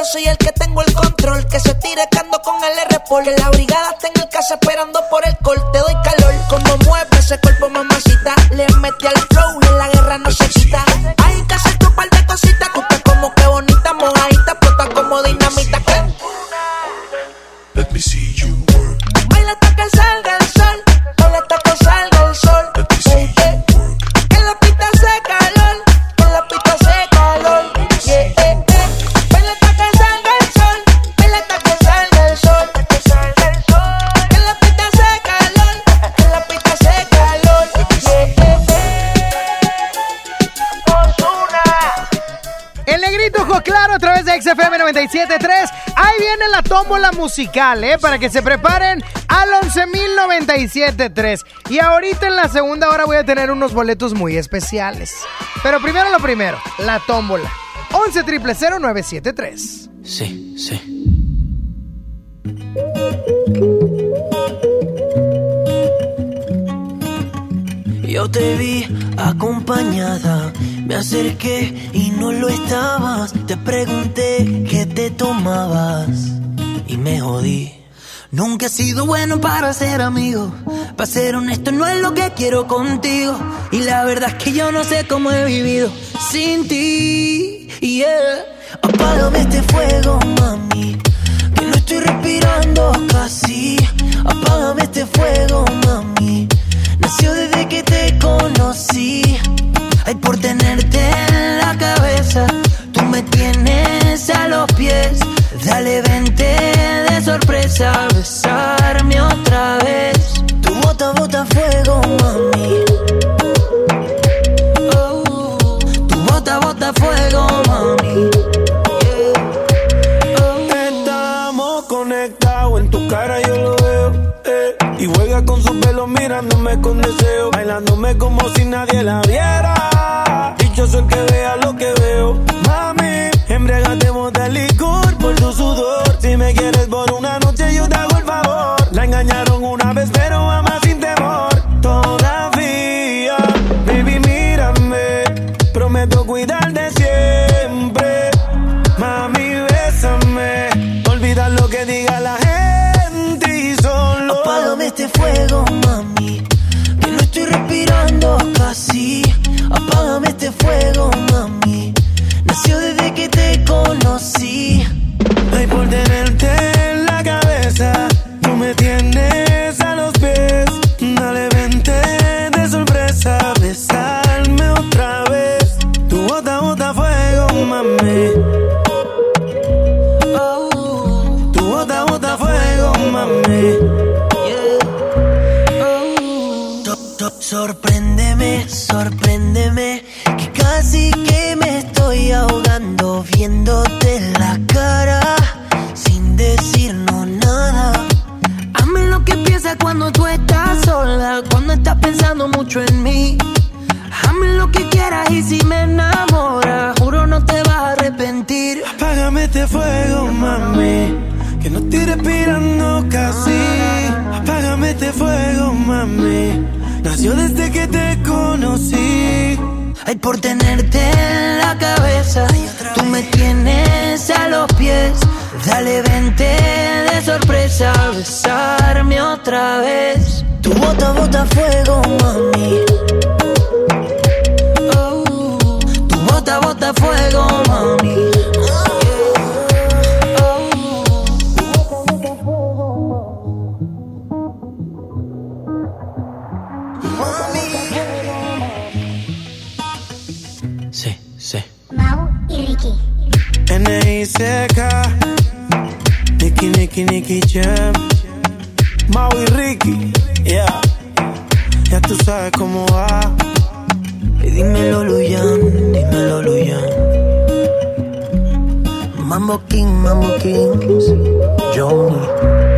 Yo soy el que tengo el control. Que se tire cando con el r Que la brigada está en el casa esperando por el col. Te doy calor, como mueve ese cuerpo, mamacita. Le metí al flow en la guerra no se quita. 97.3. Ahí viene la tómbola musical, ¿eh? Para que se preparen al 11.097.3. Y ahorita en la segunda hora voy a tener unos boletos muy especiales. Pero primero lo primero, la tómbola. 11 973 Sí, sí. Yo te vi acompañada, me acerqué y no lo estabas. Te pregunté qué te tomabas y me jodí. Nunca he sido bueno para ser amigo. Para ser honesto, no es lo que quiero contigo. Y la verdad es que yo no sé cómo he vivido sin ti. Yeah. Apágame este fuego, mami. Que no estoy respirando casi. Apágame este fuego, mami. Nació desde que te conocí. Ay, por tenerte en la cabeza. Tú me tienes a los pies. Dale, vente de sorpresa. Besarme otra vez. Otra vez. Tu bota, bota fuego, mami. Oh, tu bota, bota fuego, mami. Sí, sí. Mau y Ricky. N.I.C.K. Nicky, Nicky, Nicky Jam. Mau y Ricky. Yeah. Ya tú sabes cómo va. Y dímelo, Luyan, dímelo, Luyan. Mambo King, Mambo Kings, Johnny.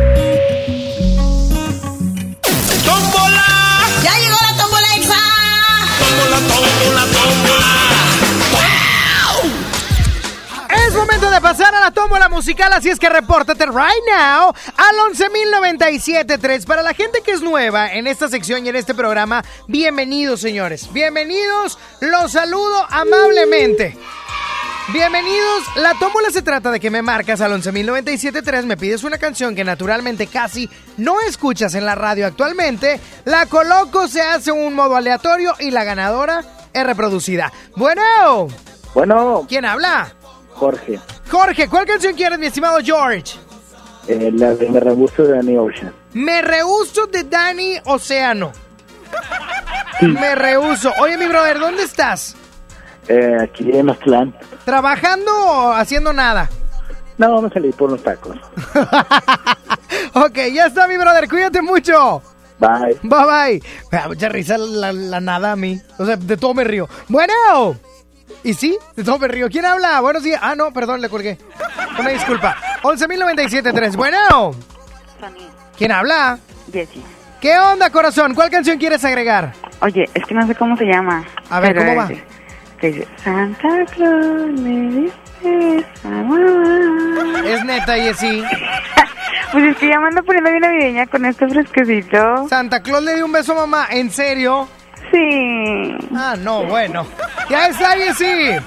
Momento de pasar a la tómbola musical, así es que repórtate right now al 11.097.3. Para la gente que es nueva en esta sección y en este programa, bienvenidos señores, bienvenidos, los saludo amablemente. Bienvenidos, la tómbola se trata de que me marcas al 11.097.3, me pides una canción que naturalmente casi no escuchas en la radio actualmente, la coloco, se hace un modo aleatorio y la ganadora es reproducida. Bueno, Bueno, ¿quién habla? Jorge, Jorge, ¿cuál canción quieres, mi estimado George? eh, la de Me Rebusto de Danny Ocean. Me rehuso de Danny Océano. Me rehuso. Oye, mi brother, ¿dónde estás? Eh, aquí en Mazatlán. ¿Trabajando o haciendo nada? No, vamos a salir por los tacos. (laughs) Ok, ya está, mi brother. Cuídate mucho. Bye. Bye bye. Me da mucha risa la, la nada a mí. O sea, de todo me río. Bueno. ¿Y sí? Todo me río. ¿Quién habla? Buenos días. Ah, no, perdón, le colgué. Una disculpa. 11.097.3. Bueno. ¿Quién habla? Jessy. ¿Qué onda, corazón? ¿Cuál canción quieres agregar? Oye, es que no sé cómo se llama. A ver, ¿cómo va? dice- que dice, Santa Claus me dice mamá. Es neta, Jessy. (laughs) Pues es que ya me ando poniendo bien navideña con este fresquecito. Santa Claus le dio un beso a mamá. ¿En serio? Sí. Ah, no, bueno. Ya está, Jessy.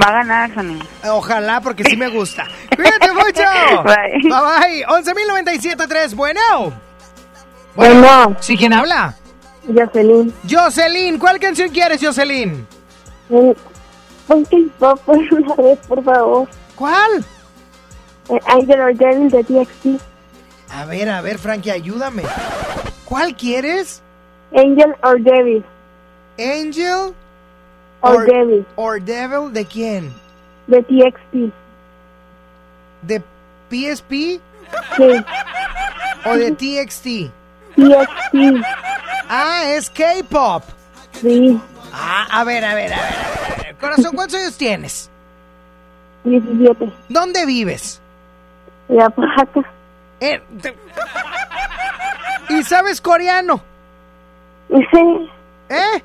Va a ganar, Sony. Ojalá, porque sí me gusta. Cuídate mucho. (laughs) Bye. Bye bye. 11.097.3. Bueno. Bueno. ¿Sí quién habla? Jocelyn. Jocelyn. ¿Cuál canción quieres, Jocelyn? Pon K-pop (laughs) una vez, por favor. ¿Cuál? Angel or Devil de TXT. A ver, a ver, Frankie, ayúdame. ¿Cuál quieres? Angel or Devil. Angel Or Devil. or Devil de quién? De TXT. ¿De PSP Sí. o de TXT? TXT. Ah, es K-pop. Sí. Ah, a ver, a ver, a ver, a ver. Corazón, ¿cuántos años tienes? 17. ¿Dónde vives? La Oaxaca. Eh, te- ¿Y sabes coreano? Sí. ¿Eh?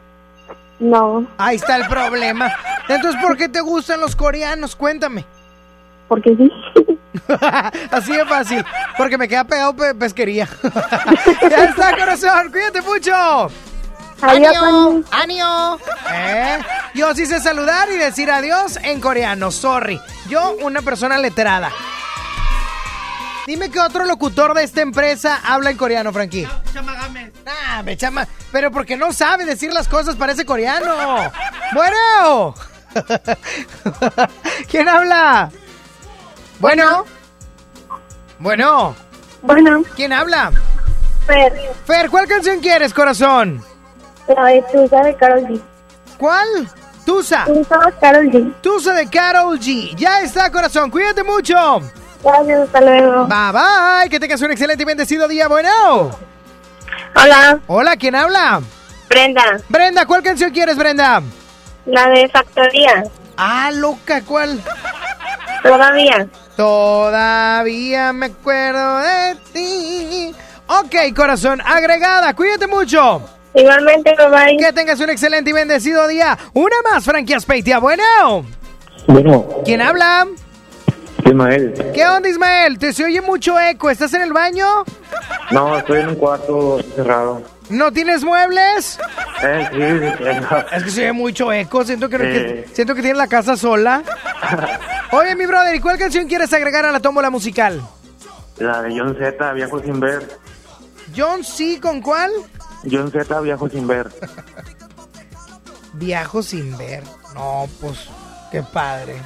No, Ahí está el problema. Entonces, ¿por qué te gustan los coreanos? Cuéntame. porque sí. (laughs) Así de fácil. Porque me queda pegado pe- pesquería. (laughs) ya está, corazón. Cuídate mucho. Adiós, Anio. Anio. ¿Eh? Yo sí sé saludar y decir adiós en coreano. Sorry. Yo, una persona letrada. Dime qué otro locutor de esta empresa habla en coreano, Frankie. Ah, me chama. Pero porque no sabe decir las cosas, parece coreano. Bueno. (laughs) ¿Quién habla? Bueno. Bueno. Bueno. ¿Quién habla? Fer. Fer, ¿cuál canción quieres, corazón? La de Tusa de Carol G. ¿Cuál? Tusa. Tusa de Carol G. Tusa de Carol G. Ya está, corazón. Cuídate mucho. Gracias, hasta luego. Bye bye. Que tengas un excelente y bendecido día. Bueno. Hola. Hola, ¿quién habla? Brenda. Brenda, ¿cuál canción quieres, Brenda? La de Factoría. Ah, loca, ¿cuál? Todavía. Todavía me acuerdo de ti. Ok, corazón, agregada. Cuídate mucho. Igualmente, bye. Que tengas un excelente y bendecido día. Una más, Frankie Aspeitia. Bueno. Bueno, ¿Quién habla? Ismael. ¿Qué onda, Ismael? ¿Te se oye mucho eco? ¿Estás en el baño? No, estoy en un cuarto cerrado. ¿No tienes muebles? Eh, sí, sí, tengo. Es que se oye mucho eco. Siento que, Sí. que- siento que tienes la casa sola. (laughs) Oye, mi brother, ¿y cuál canción quieres agregar a la tómbola musical? La de John Z, Viajo sin ver. John C. ¿Con cuál? John Z, Viajo sin ver. Viajo sin ver. No, pues, qué padre. (laughs)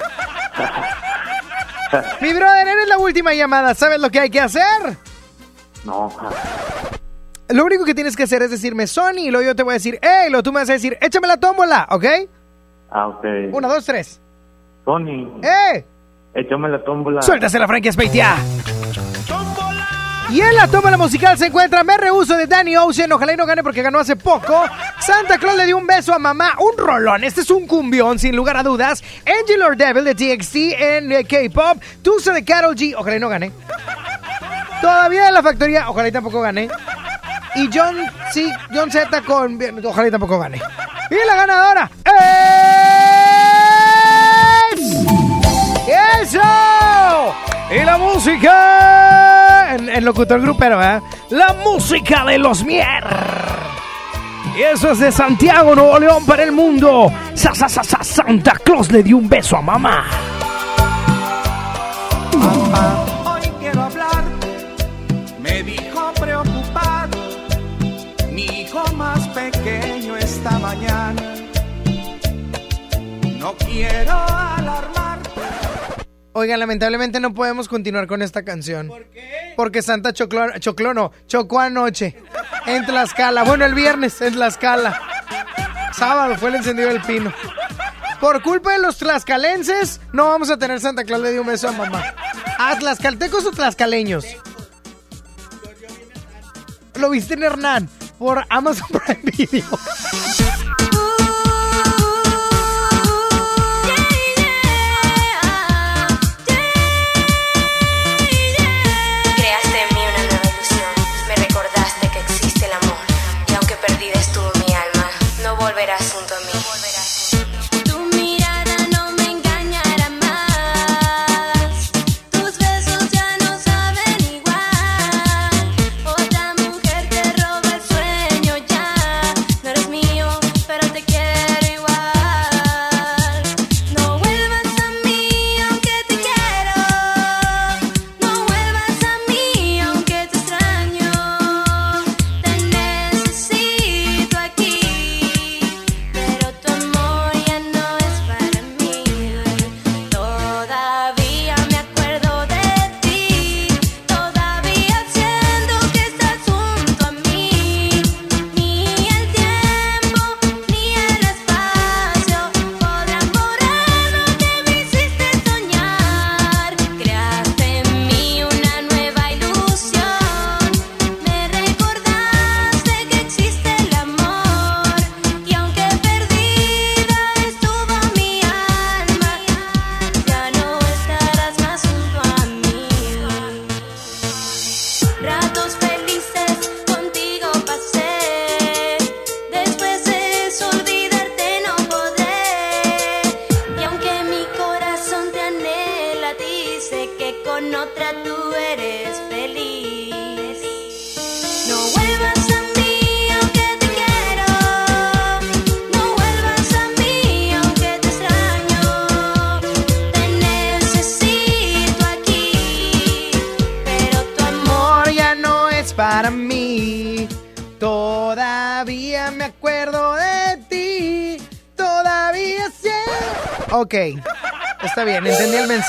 (laughs) Mi brother, eres la última llamada. ¿Sabes lo que hay que hacer? No. Lo único que tienes que hacer es decirme Sony y luego yo te voy a decir, hey, luego tú me vas a decir, échame la tómbola, ¿ok? Ah, ok. Una, dos, tres. Tony, ¡Eh! échame la tómbola. Suéltase la Frankie Speitia. Y en la toma la musical se encuentra Me Rehuso de Danny Ocean. Ojalá y no gane porque ganó hace poco. Santa Claus le dio un beso a mamá. Un rolón. Este es un cumbión, sin lugar a dudas. Angel or Devil de TXT en eh, K-Pop. Tusa de Carol G. Ojalá y no gane. Todavía de la factoría. Ojalá y tampoco gane. Y John, sí, John Z con. Ojalá y tampoco gane. Y la ganadora es. ¡Eso! Y la música. En, locutor grupero, ¿verdad? La música de los Mier. Y eso es de Santiago, Nuevo León para el mundo. Sa, sa, sa, sa, Santa Claus le dio un beso a mamá. Hoy quiero hablarte, me dijo preocupado, mi hijo más pequeño esta mañana. No quiero alarmarte. Oigan, lamentablemente no podemos continuar con esta canción. ¿Por qué? Porque Santa chocló, chocló no, chocó anoche en Tlaxcala. Bueno, el viernes en Tlaxcala. Sábado fue el encendido del pino. Por culpa de los tlaxcalenses, no vamos a tener Santa Claus le dio un beso a mamá. ¿A tlaxcaltecos o tlaxcaleños? Lo viste en Hernán por Amazon Prime Video.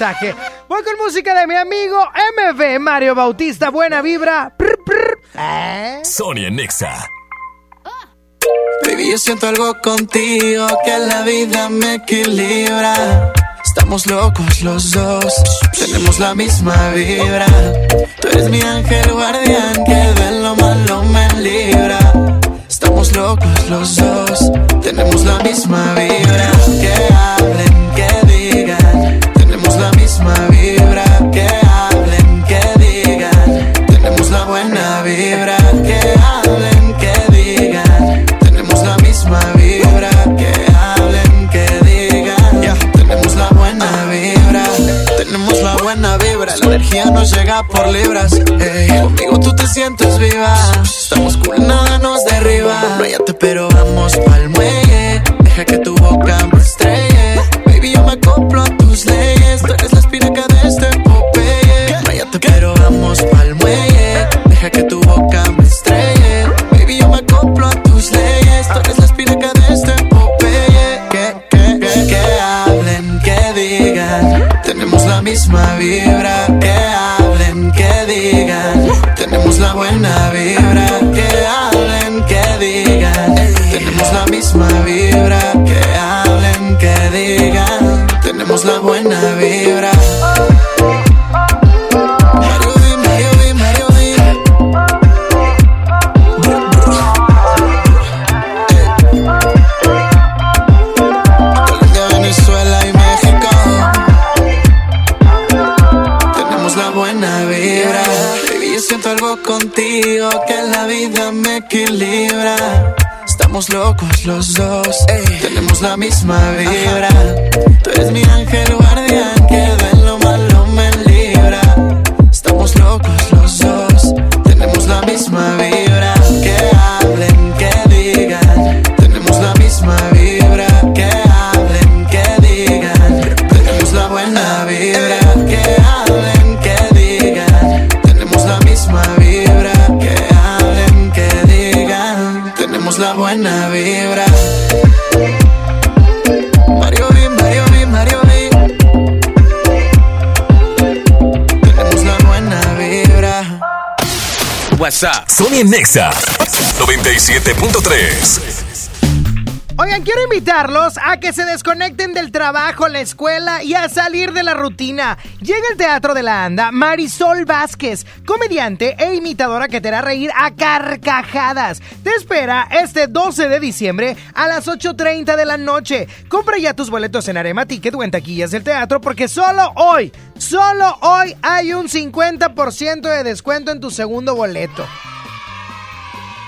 Mensaje. Voy con música de mi amigo MV Mario Bautista. Buena vibra. Prr, prr. ¿Eh? Sonia Nexa. Baby, yo siento algo contigo que la vida me equilibra. Estamos locos los dos, tenemos la misma vibra. Tú eres mi ángel guardián que de lo malo me libra. Estamos locos los dos, tenemos la misma vibra. Que hablen, energía nos llega por libras. ey. Conmigo tú te sientes viva. Estamos cool, nada nos derriba. Váyate, pero vamos pa'l muelle. Locos los dos, tenemos la misma vibra. Tú eres mi ángel WhatsApp. Sony Nexa 97.3. Oigan, quiero invitarlos a que se desconecten del trabajo, la escuela y a salir de la rutina. Llega al Teatro de la Anda Marisol Vázquez, comediante e imitadora que te hará reír a carcajadas. Te espera este 12 de diciembre a las 8.30 de la noche. Compra ya tus boletos en Arema Ticket o en taquillas del teatro porque solo hoy, solo hoy hay un 50% de descuento en tu segundo boleto.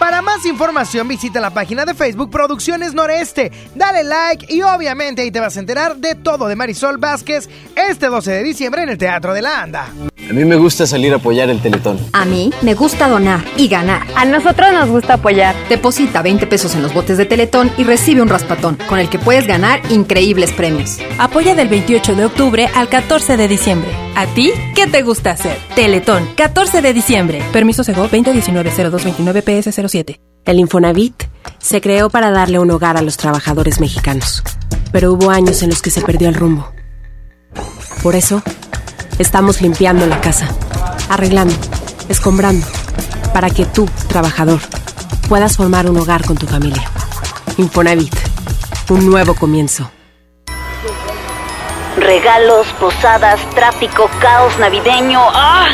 Para más información visita la página de Facebook Producciones Noreste. Dale like y obviamente ahí te vas a enterar de todo de Marisol Vázquez este 12 de diciembre en el Teatro de la Anda. A mí me gusta salir a apoyar el Teletón. A mí me gusta donar y ganar. A nosotros nos gusta apoyar. Deposita 20 pesos en los botes de Teletón y recibe un raspatón, con el que puedes ganar increíbles premios. Apoya del 28 de octubre al 14 de diciembre. ¿A ti qué te gusta hacer? Teletón, 14 de diciembre. Permiso Sego 2019-0229-PS07. El Infonavit se creó para darle un hogar a los trabajadores mexicanos, pero hubo años en los que se perdió el rumbo. Por eso, estamos limpiando la casa, arreglando, escombrando, para que tú, trabajador, puedas formar un hogar con tu familia. Infonavit, un nuevo comienzo. Regalos, posadas, tráfico, caos navideño. ¡Ah!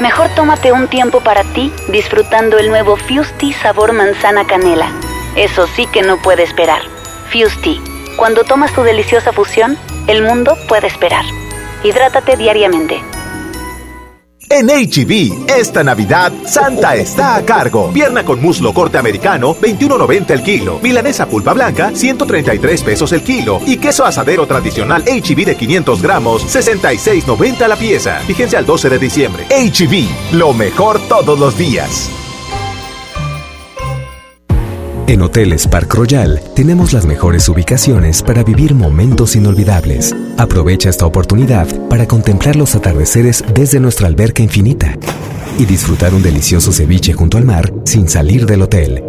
Mejor tómate un tiempo para ti disfrutando el nuevo Fusti sabor manzana canela. Eso sí que no puede esperar. Fusti, cuando tomas tu deliciosa fusión, el mundo puede esperar. Hidrátate diariamente. En HB, esta Navidad, Santa está a cargo. Pierna con muslo corte americano, 21.90 el kilo. Milanesa pulpa blanca, 133 pesos el kilo. Y queso asadero tradicional HB de 500 gramos, 66.90 la pieza. Fíjense al 12 de diciembre. HB, lo mejor todos los días. En Hoteles Park Royal tenemos las mejores ubicaciones para vivir momentos inolvidables. Aprovecha esta oportunidad para contemplar los atardeceres desde nuestra alberca infinita y disfrutar un delicioso ceviche junto al mar sin salir del hotel.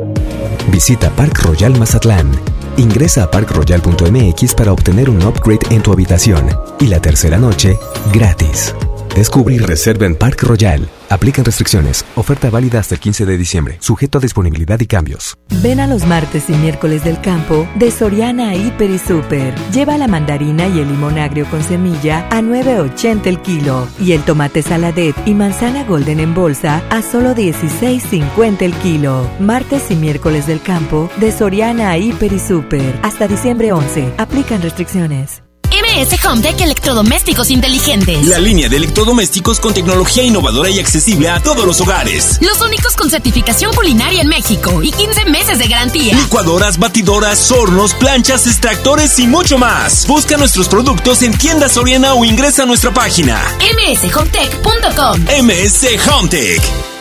Visita Park Royal Mazatlán. Ingresa a parkroyal.mx para obtener un upgrade en tu habitación y la tercera noche gratis. Descubre y reserva en Park Royal. Aplican restricciones. Oferta válida hasta el 15 de diciembre. Sujeto a disponibilidad y cambios. Ven a los martes y miércoles del campo de Soriana Hiper y Super. Lleva la mandarina y el limón agrio con semilla a 9.80 el kilo y el tomate saladet y manzana golden en bolsa a solo 16.50 el kilo. Martes y miércoles del campo de Soriana Hiper y Super. Hasta diciembre 11. Aplican restricciones. MS Hometech Electrodomésticos Inteligentes. La línea de electrodomésticos con tecnología innovadora y accesible a todos los hogares. Los únicos con certificación culinaria en México y 15 meses de garantía. Licuadoras, batidoras, hornos, planchas, extractores y mucho más. Busca nuestros productos en tiendas Soriana o ingresa a nuestra página. mshometech.com MS Hometech.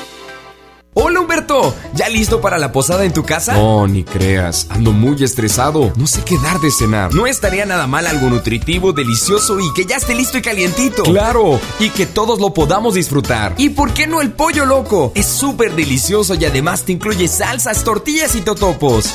Hola Humberto, ¿ya listo para la posada en tu casa? No, ni creas, ando muy estresado, no sé qué dar de cenar. No estaría nada mal algo nutritivo, delicioso y que ya esté listo y calientito. Claro, y que todos lo podamos disfrutar. ¿Y por qué no el pollo loco? Es súper delicioso y además te incluye salsas, tortillas y totopos.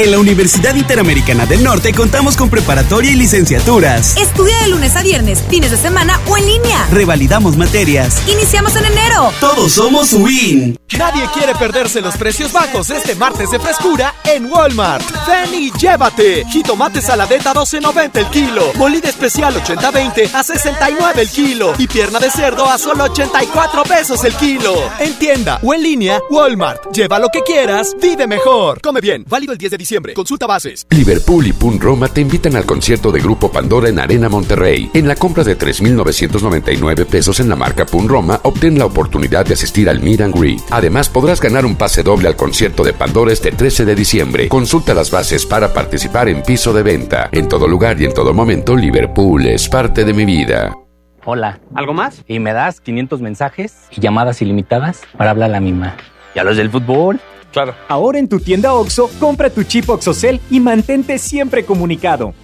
En la Universidad Interamericana del Norte contamos con preparatoria y licenciaturas. Estudia de lunes a viernes, fines de semana o en línea. Revalidamos materias. Iniciamos en enero. Todos somos WIN. Nadie quiere perderse los precios bajos este martes de frescura en Walmart. Ven y llévate. Jitomate saladeta 12.90 el kilo. Molida especial 80-20 a 69 el kilo. Y pierna de cerdo a solo 84 pesos el kilo. En tienda o en línea, Walmart. Lleva lo que quieras, vive mejor. Come bien. Válido el 10 de diciembre diciembre. Consulta bases. Liverpool y Pun Roma te invitan al concierto de Grupo Pandora en Arena Monterrey. En la compra de 3,999 pesos en la marca Pun Roma, obtén la oportunidad de asistir al Meet and Greet. Además, podrás ganar un pase doble al concierto de Pandora este 13 de diciembre. Consulta las bases para participar en piso de venta. En todo lugar y en todo momento, Liverpool es parte de mi vida. Hola. ¿Algo más? Y me das 500 mensajes y llamadas ilimitadas para hablar a la misma. ¿Y a los del fútbol? Claro. Ahora en tu tienda OXO, compra tu chip OXOCEL y mantente siempre comunicado.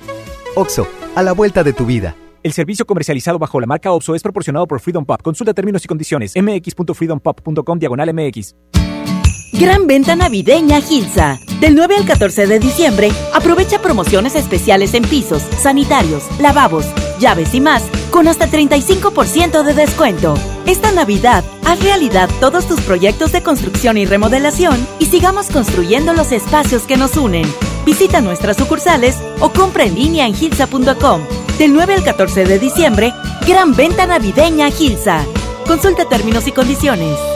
OXO, a la vuelta de tu vida. El servicio comercializado bajo la marca OXO es proporcionado por Freedom Pop. Consulta términos y condiciones. mx.freedompop.com diagonal mx. Gran venta navideña Gilsa. Del 9 al 14 de diciembre, aprovecha promociones especiales en pisos, sanitarios, lavabos, llaves y más, con hasta 35% de descuento. Esta Navidad, haz realidad todos tus proyectos de construcción y remodelación y sigamos construyendo los espacios que nos unen. Visita nuestras sucursales o compra en línea en gilsa.com. Del 9 al 14 de diciembre, gran venta navideña Gilsa. Consulta términos y condiciones.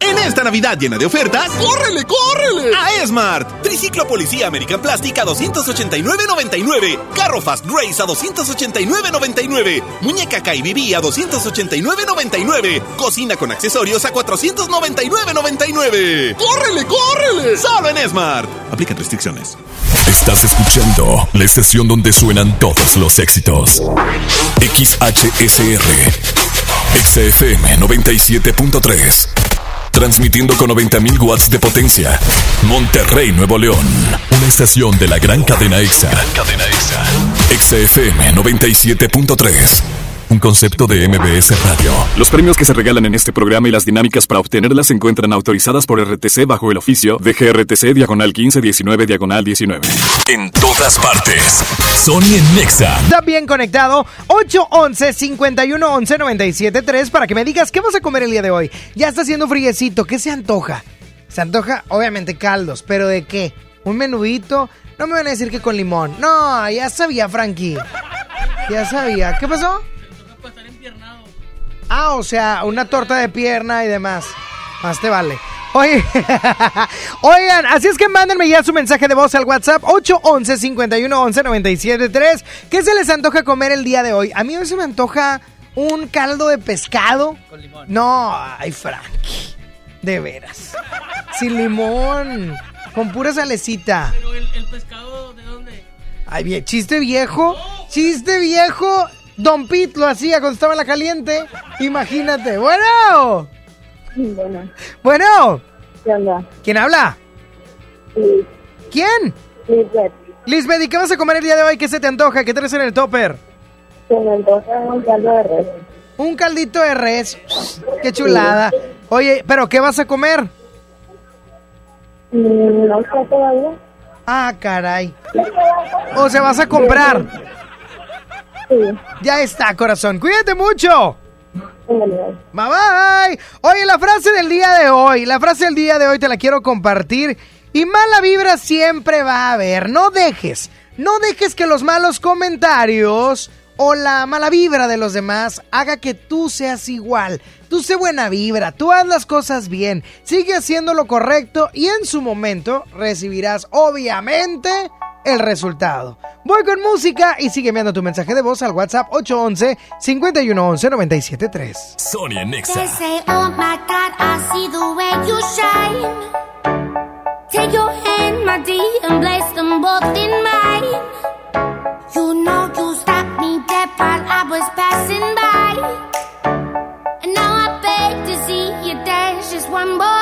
En esta Navidad llena de ofertas, ¡córrele, córrele! A Esmart. Triciclo Policía American Plastic a 289.99. Carro Fast Race a 289.99. Muñeca KBB a 289.99. Cocina con accesorios a 499.99. ¡Córrele, córrele! Solo en Esmart. Aplican restricciones. Estás escuchando la estación donde suenan todos los éxitos. XHSR. XFM 97.3. Transmitiendo con 90.000 watts de potencia. Monterrey, Nuevo León. Una estación de la gran cadena EXA. Gran cadena EXA. XFM 97.3. Un concepto de MBS Radio. Los premios que se regalan en este programa y las dinámicas para obtenerlas se encuentran autorizadas por RTC bajo el oficio de GRTC diagonal 1519 diagonal 19. En todas partes. Sony en Nexa. Está bien conectado. 811-5111-973 para que me digas qué vas a comer el día de hoy. Ya está haciendo friecito. ¿Qué se antoja? Se antoja, obviamente, caldos. ¿Pero de qué? ¿Un menudito? No me van a decir que con limón. No, ya sabía, Frankie. Ya sabía. ¿Qué pasó? Ah, o sea, una torta de pierna y demás. Más te vale. Oye, (laughs) oigan, así es que mándenme ya su mensaje de voz al WhatsApp 811 511 973 ¿Qué se les antoja comer el día de hoy? A mí hoy se me antoja un caldo de pescado. Con limón. No, ay, Frankie. De veras. Sin limón. Con pura salecita. Pero el, el pescado, ¿de dónde? Ay, bien, chiste viejo. Chiste viejo. Don Pete lo hacía cuando estaba en la caliente. Imagínate. Bueno. Bueno, Bueno. ¿qué onda? ¿Quién habla? Liz. ¿Quién? Lisbeth. Lisbeth, ¿y qué vas a comer el día de hoy? ¿Qué se te antoja? ¿Qué traes en el topper? Se me antoja un caldo de res. Un caldito de res. Qué chulada. Oye, ¿pero qué vas a comer? Mm, No sé todavía. Ah, caray. ¿O se vas a comprar? Ya está, corazón. Cuídate mucho. Bye bye. Oye, la frase del día de hoy, la frase del día de hoy te la quiero compartir. Y mala vibra siempre va a haber. No dejes, no dejes que los malos comentarios o la mala vibra de los demás haga que tú seas igual. Tú sé buena vibra, tú haz las cosas bien, sigue haciendo lo correcto y en su momento recibirás obviamente el resultado. Voy con música y sigue enviando tu mensaje de voz al WhatsApp 811 511 973. Sony en Nexa. They say, oh my God, I see the way you shine. Take your hand, my dear, and place them both in mine. You know you stopped me dead while I was passing one more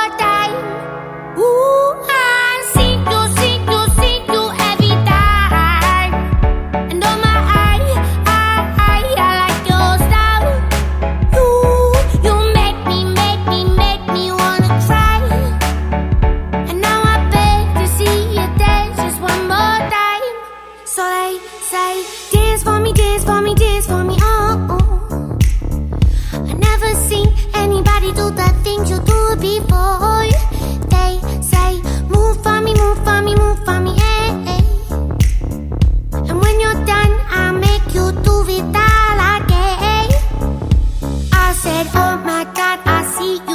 They say, move for me, move for me, move for me, eh, eh. And when you're done, I'll make you do it all again. I said, oh my God, I see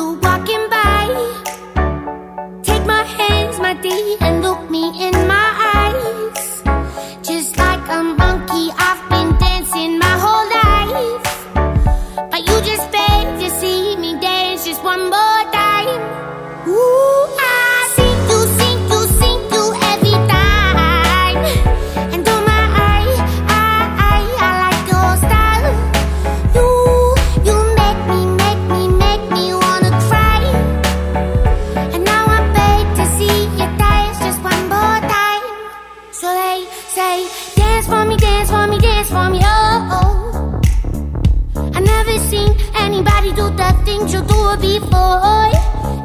before.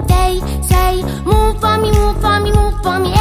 They say, move for me, move for me, move for me,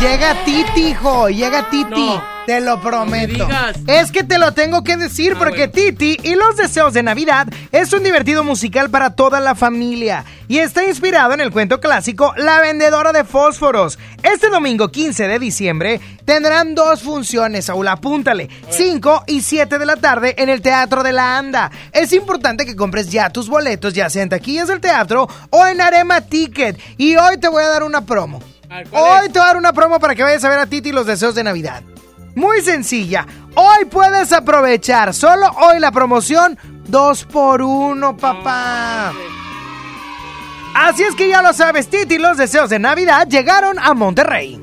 llega Titi, hijo, llega Titi. Te lo prometo. Es que te lo tengo que decir porque Titi y los deseos de Navidad es un divertido musical para toda la familia y está inspirado en el cuento clásico La vendedora de fósforos. Este domingo 15 de diciembre tendrán dos funciones, Saúl, apúntale, 5 y 7 de la tarde en el Teatro de la Anda. Es importante que compres ya tus boletos, ya sea en taquillas del teatro o en Arema Ticket. Y hoy te voy a dar una promo. Hoy te voy a dar una promo para que vayas a ver a Titi y los deseos de Navidad. Muy sencilla. Hoy puedes aprovechar, solo hoy la promoción 2 por 1 papá. Así es que ya lo sabes, Titi y los deseos de Navidad llegaron a Monterrey.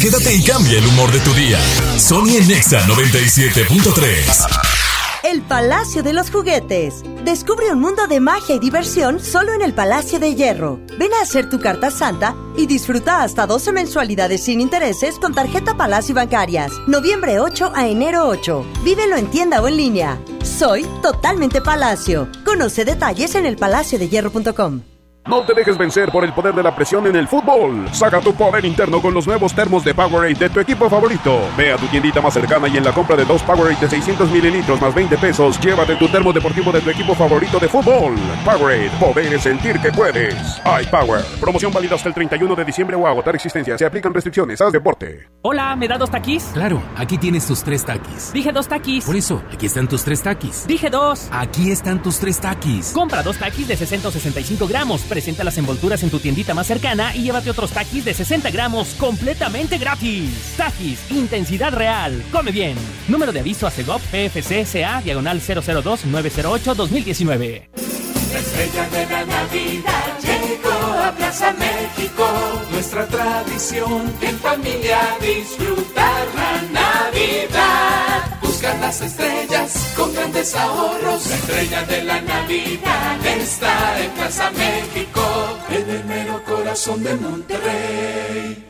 Quédate y cambia el humor de tu día. Sony en Nexa 97.3. El Palacio de los Juguetes. Descubre un mundo de magia y diversión solo en el Palacio de Hierro. Ven a hacer tu carta santa y disfruta hasta 12 mensualidades sin intereses con tarjeta Palacio bancarias. Noviembre 8 a enero 8. Vívelo en tienda o en línea. Soy totalmente Palacio. Conoce detalles en elpalaciodehierro.com. No te dejes vencer por el poder de la presión en el fútbol. Saca tu poder interno con los nuevos termos de Powerade de tu equipo favorito. Ve a tu tiendita más cercana y en la compra de dos Powerade de 600 mililitros más 20 pesos, llévate tu termo deportivo de tu equipo favorito de fútbol. Powerade, poder es sentir que puedes. iPower. Promoción válida hasta el 31 de diciembre o agotar existencia. Se aplican restricciones. Haz deporte. Hola, ¿me da dos taquis? Claro, aquí tienes tus tres taquis. Dije dos taquis. Por eso, aquí están tus tres taquis. Dije dos. Aquí están tus tres taquis. Compra dos taquis de 665 gramos. Presenta las envolturas en tu tiendita más cercana y llévate otros taquis de 60 gramos completamente gratis. Taquis, intensidad real. Come bien. Número de aviso a CEGOP PFC CA diagonal 002-908-2019. La estrella de la Navidad a Plaza México. Nuestra tradición en familia disfrutar la Navidad. Buscar las estrellas con grandes ahorros. La estrella de la Navidad está en Plaza México, en el mero corazón de Monterrey.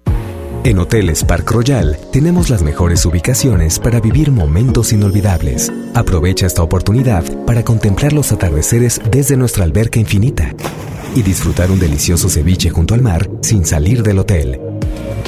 En Hoteles Park Royal tenemos las mejores ubicaciones para vivir momentos inolvidables. Aprovecha esta oportunidad para contemplar los atardeceres desde nuestra alberca infinita y disfrutar un delicioso ceviche junto al mar sin salir del hotel.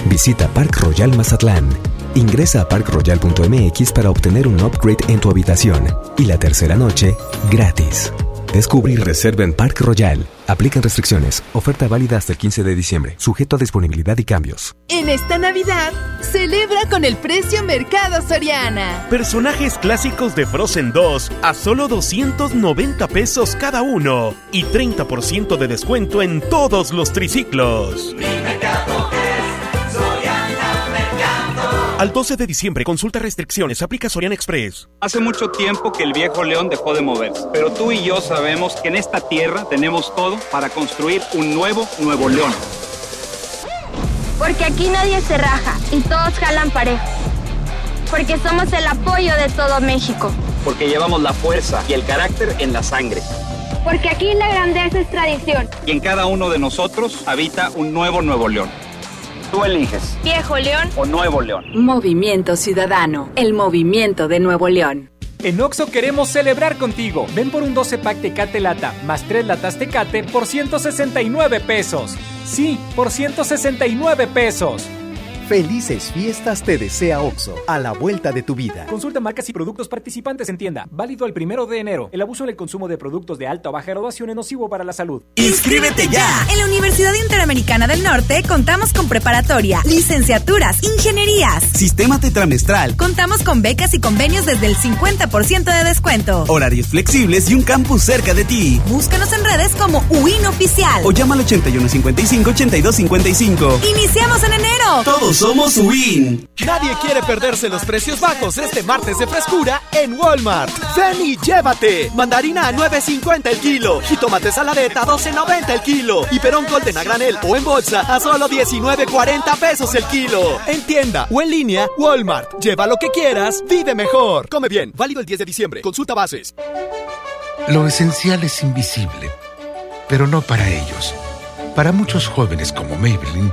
Visita Park Royal Mazatlán. Ingresa a parkroyal.mx para obtener un upgrade en tu habitación y la tercera noche gratis. Descubre y reserva en Park Royal. Aplican restricciones. Oferta válida hasta el 15 de diciembre. Sujeto a disponibilidad y cambios. En esta Navidad, celebra con el precio Mercado Soriana. Personajes clásicos de Frozen 2 a solo 290 pesos cada uno y 30% de descuento en todos los triciclos. Al 12 de diciembre, consulta restricciones, aplica Sorian Express. Hace mucho tiempo que el viejo león dejó de moverse, pero tú y yo sabemos que en esta tierra tenemos todo para construir un nuevo Nuevo León. Porque aquí nadie se raja y todos jalan parejo. Porque somos el apoyo de todo México. Porque llevamos la fuerza y el carácter en la sangre. Porque aquí la grandeza es tradición. Y en cada uno de nosotros habita un nuevo Nuevo León. Tú eliges, Viejo León. o Nuevo León. Movimiento Ciudadano, el movimiento de Nuevo León. En Oxo queremos celebrar contigo. Ven por un 12 pack Tecate Lata más 3 latas Tecate por 169 pesos. Sí, por 169 pesos. Felices fiestas te desea OXO, a la vuelta de tu vida. Consulta marcas y productos participantes en tienda. Válido el primero de enero. El abuso en el consumo de productos de alta o baja graduación es nocivo para la salud. ¡Inscríbete ya! En la Universidad Interamericana del Norte contamos con preparatoria, licenciaturas, ingenierías. Sistema tetramestral, Contamos con becas y convenios desde el 50% de descuento. horarios flexibles y un campus cerca de ti. Búscanos en redes como UIN Oficial. O llama al 8155-8255. Iniciamos en enero. Todos somos WIN. Nadie quiere perderse los precios bajos este martes de frescura en Walmart. Ven y llévate. Mandarina a 9.50 el kilo. Jitomate saladeta a 12.90 el kilo. Y perón golden a granel o en bolsa a solo 19.40 pesos el kilo. En tienda o en línea, Walmart. Lleva lo que quieras, vive mejor. Come bien. Válido el 10 de diciembre. Consulta bases. Lo esencial es invisible, pero no para ellos. Para muchos jóvenes como Maybelline,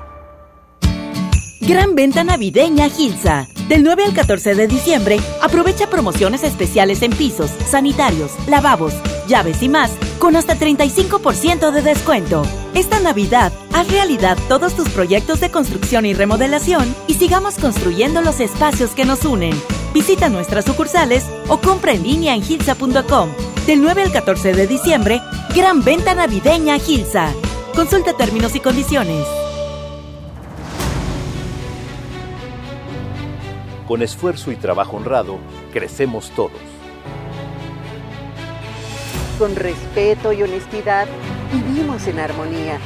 Gran venta navideña Gilsa. Del 9 al 14 de diciembre, aprovecha promociones especiales en pisos, sanitarios, lavabos, llaves y más, con hasta 35% de descuento. Esta Navidad, haz realidad todos tus proyectos de construcción y remodelación y sigamos construyendo los espacios que nos unen. Visita nuestras sucursales o compra en línea en gilsa.com. Del 9 al 14 de diciembre, gran venta navideña Gilsa. Consulta términos y condiciones. Con esfuerzo y trabajo honrado, crecemos todos. Con respeto y honestidad, vivimos en armonía.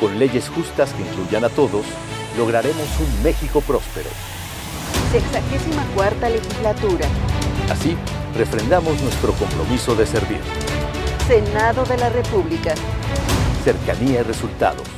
Con leyes justas que incluyan a todos, lograremos un México próspero. Sexagésima cuarta legislatura. Así, refrendamos nuestro compromiso de servir. Senado de la República. Cercanía y resultados.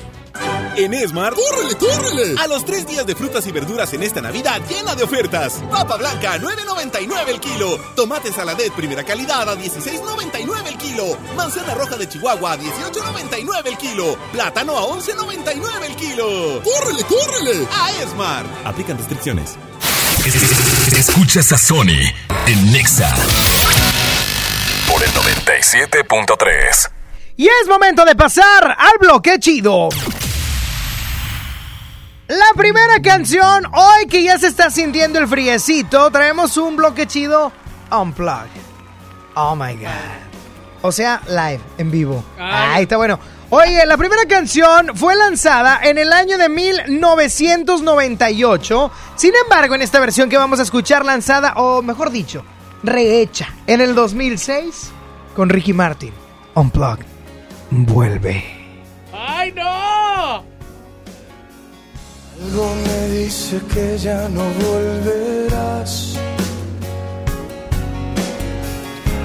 En Esmar, ¡córrele, córrele! A los tres días de frutas y verduras en esta Navidad llena de ofertas. Papa blanca a 9.99 el kilo. Tomate saladet primera calidad a 16.99 el kilo. Manzana roja de Chihuahua a 18.99 el kilo. Plátano a 11.99 el kilo. ¡Córrele, córrele! A Esmar. Aplican restricciones. Escuchas a Sony en Nexa por el 97.3. Y es momento de pasar al bloque chido. La primera canción, hoy que ya se está sintiendo el friecito, traemos un bloque chido unplugged. Oh my god. O sea, live, en vivo. Ahí está bueno. Oye, la primera canción fue lanzada en el año de 1998. Sin embargo, en esta versión que vamos a escuchar lanzada, o mejor dicho, rehecha en el 2006 con Ricky Martin. Unplugged. Vuelve. ¡Ay, no! Algo me dice que ya no volverás.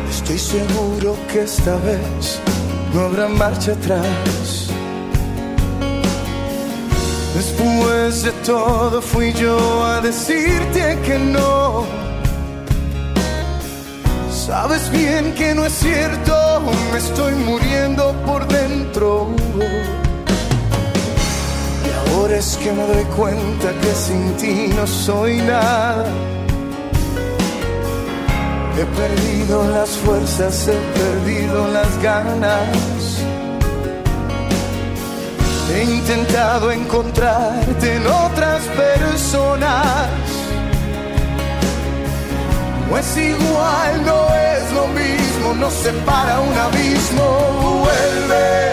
Estoy seguro que esta vez no habrá marcha atrás. Después de todo fui yo a decirte que no. Sabes bien que no es cierto, me estoy muriendo por dentro. Es que me doy cuenta que sin ti no soy nada. He perdido las fuerzas, he perdido las ganas. He intentado encontrarte en otras personas. No es igual, no es lo mismo, nos separa un abismo. Vuelve,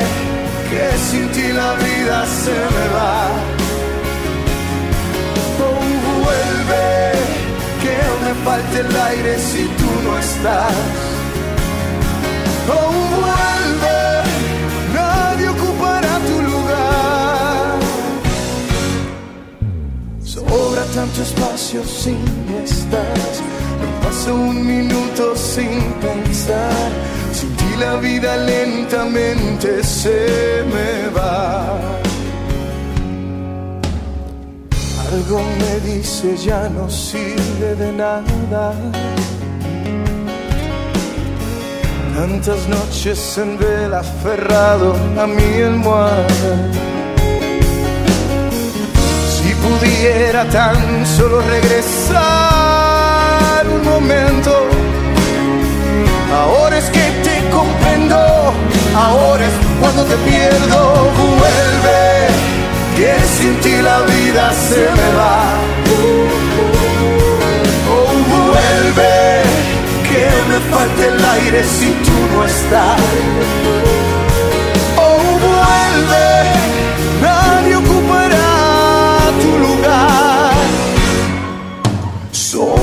que sin ti la vida se me va. Oh, vuelve, que me falte el aire si tú no estás. Oh, vuelve, nadie ocupará tu lugar. Sobra tanto espacio si no estás. No paso un minuto sin pensar. Sin ti la vida lentamente se me va. Algo me dice ya no sirve de nada. Tantas noches en vela aferrado a mi almohada. Si pudiera tan solo regresar un momento. Ahora es que te comprendo, ahora es cuando te pierdo. Vuelve, que sin ti la vida se me va. Oh, vuelve, que me falte el aire si tú no estás.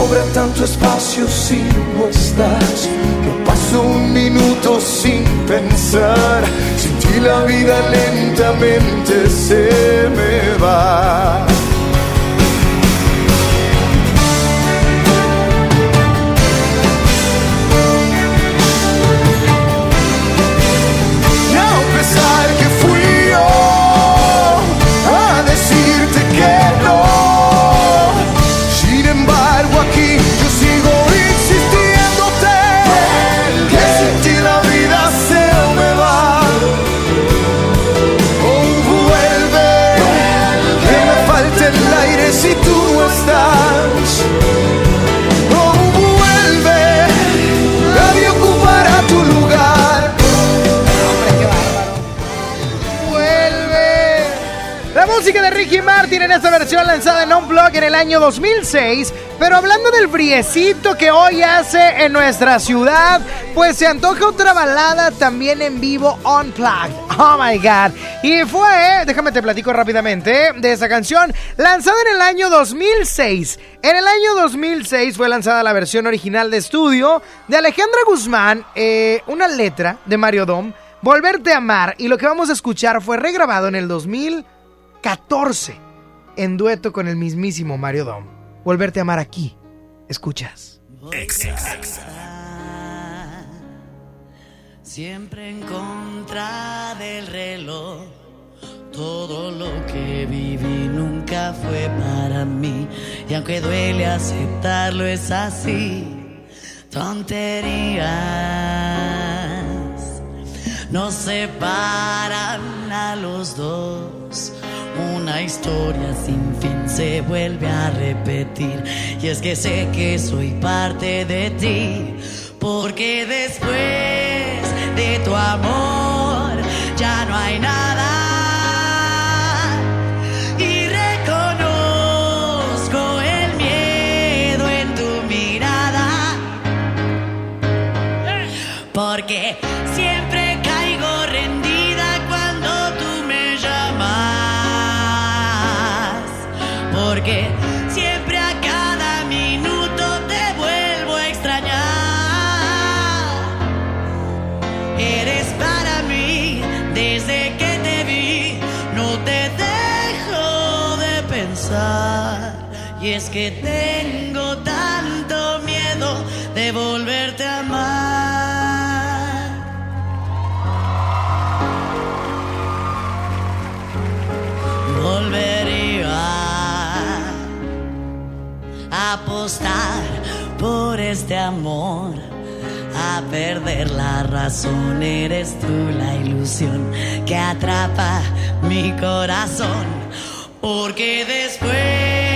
Sobra tanto espacio si no estás. No paso un minuto sin pensar. Sin ti la vida lentamente se me va. Esta versión lanzada en Unplug en el año 2006. Pero hablando del friecito que hoy hace en nuestra ciudad, pues se antoja otra balada también en vivo Unplugged. Oh my god. Y fue, déjame te platico rápidamente de esa canción, lanzada en el año 2006. En el año 2006 fue lanzada la versión original de estudio de Alejandra Guzmán, eh, una letra de Mario Dom. Volverte a amar y lo que vamos a escuchar fue regrabado en el 2014 en dueto con el mismísimo Mario Dom. Volverte a amar aquí. Escuchas. Siempre en contra del reloj. Todo lo que viví nunca fue para mí. Y aunque duele aceptarlo, es así. Tonterías nos separan a los dos. Una historia sin fin se vuelve a repetir. Y es que sé que soy parte de ti. Porque después de tu amor ya no hay nada. que tengo tanto miedo de volverte a amar. Volvería a apostar por este amor. A perder la razón, eres tú la ilusión que atrapa mi corazón, porque después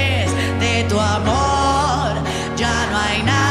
tu amor ya no hay nada.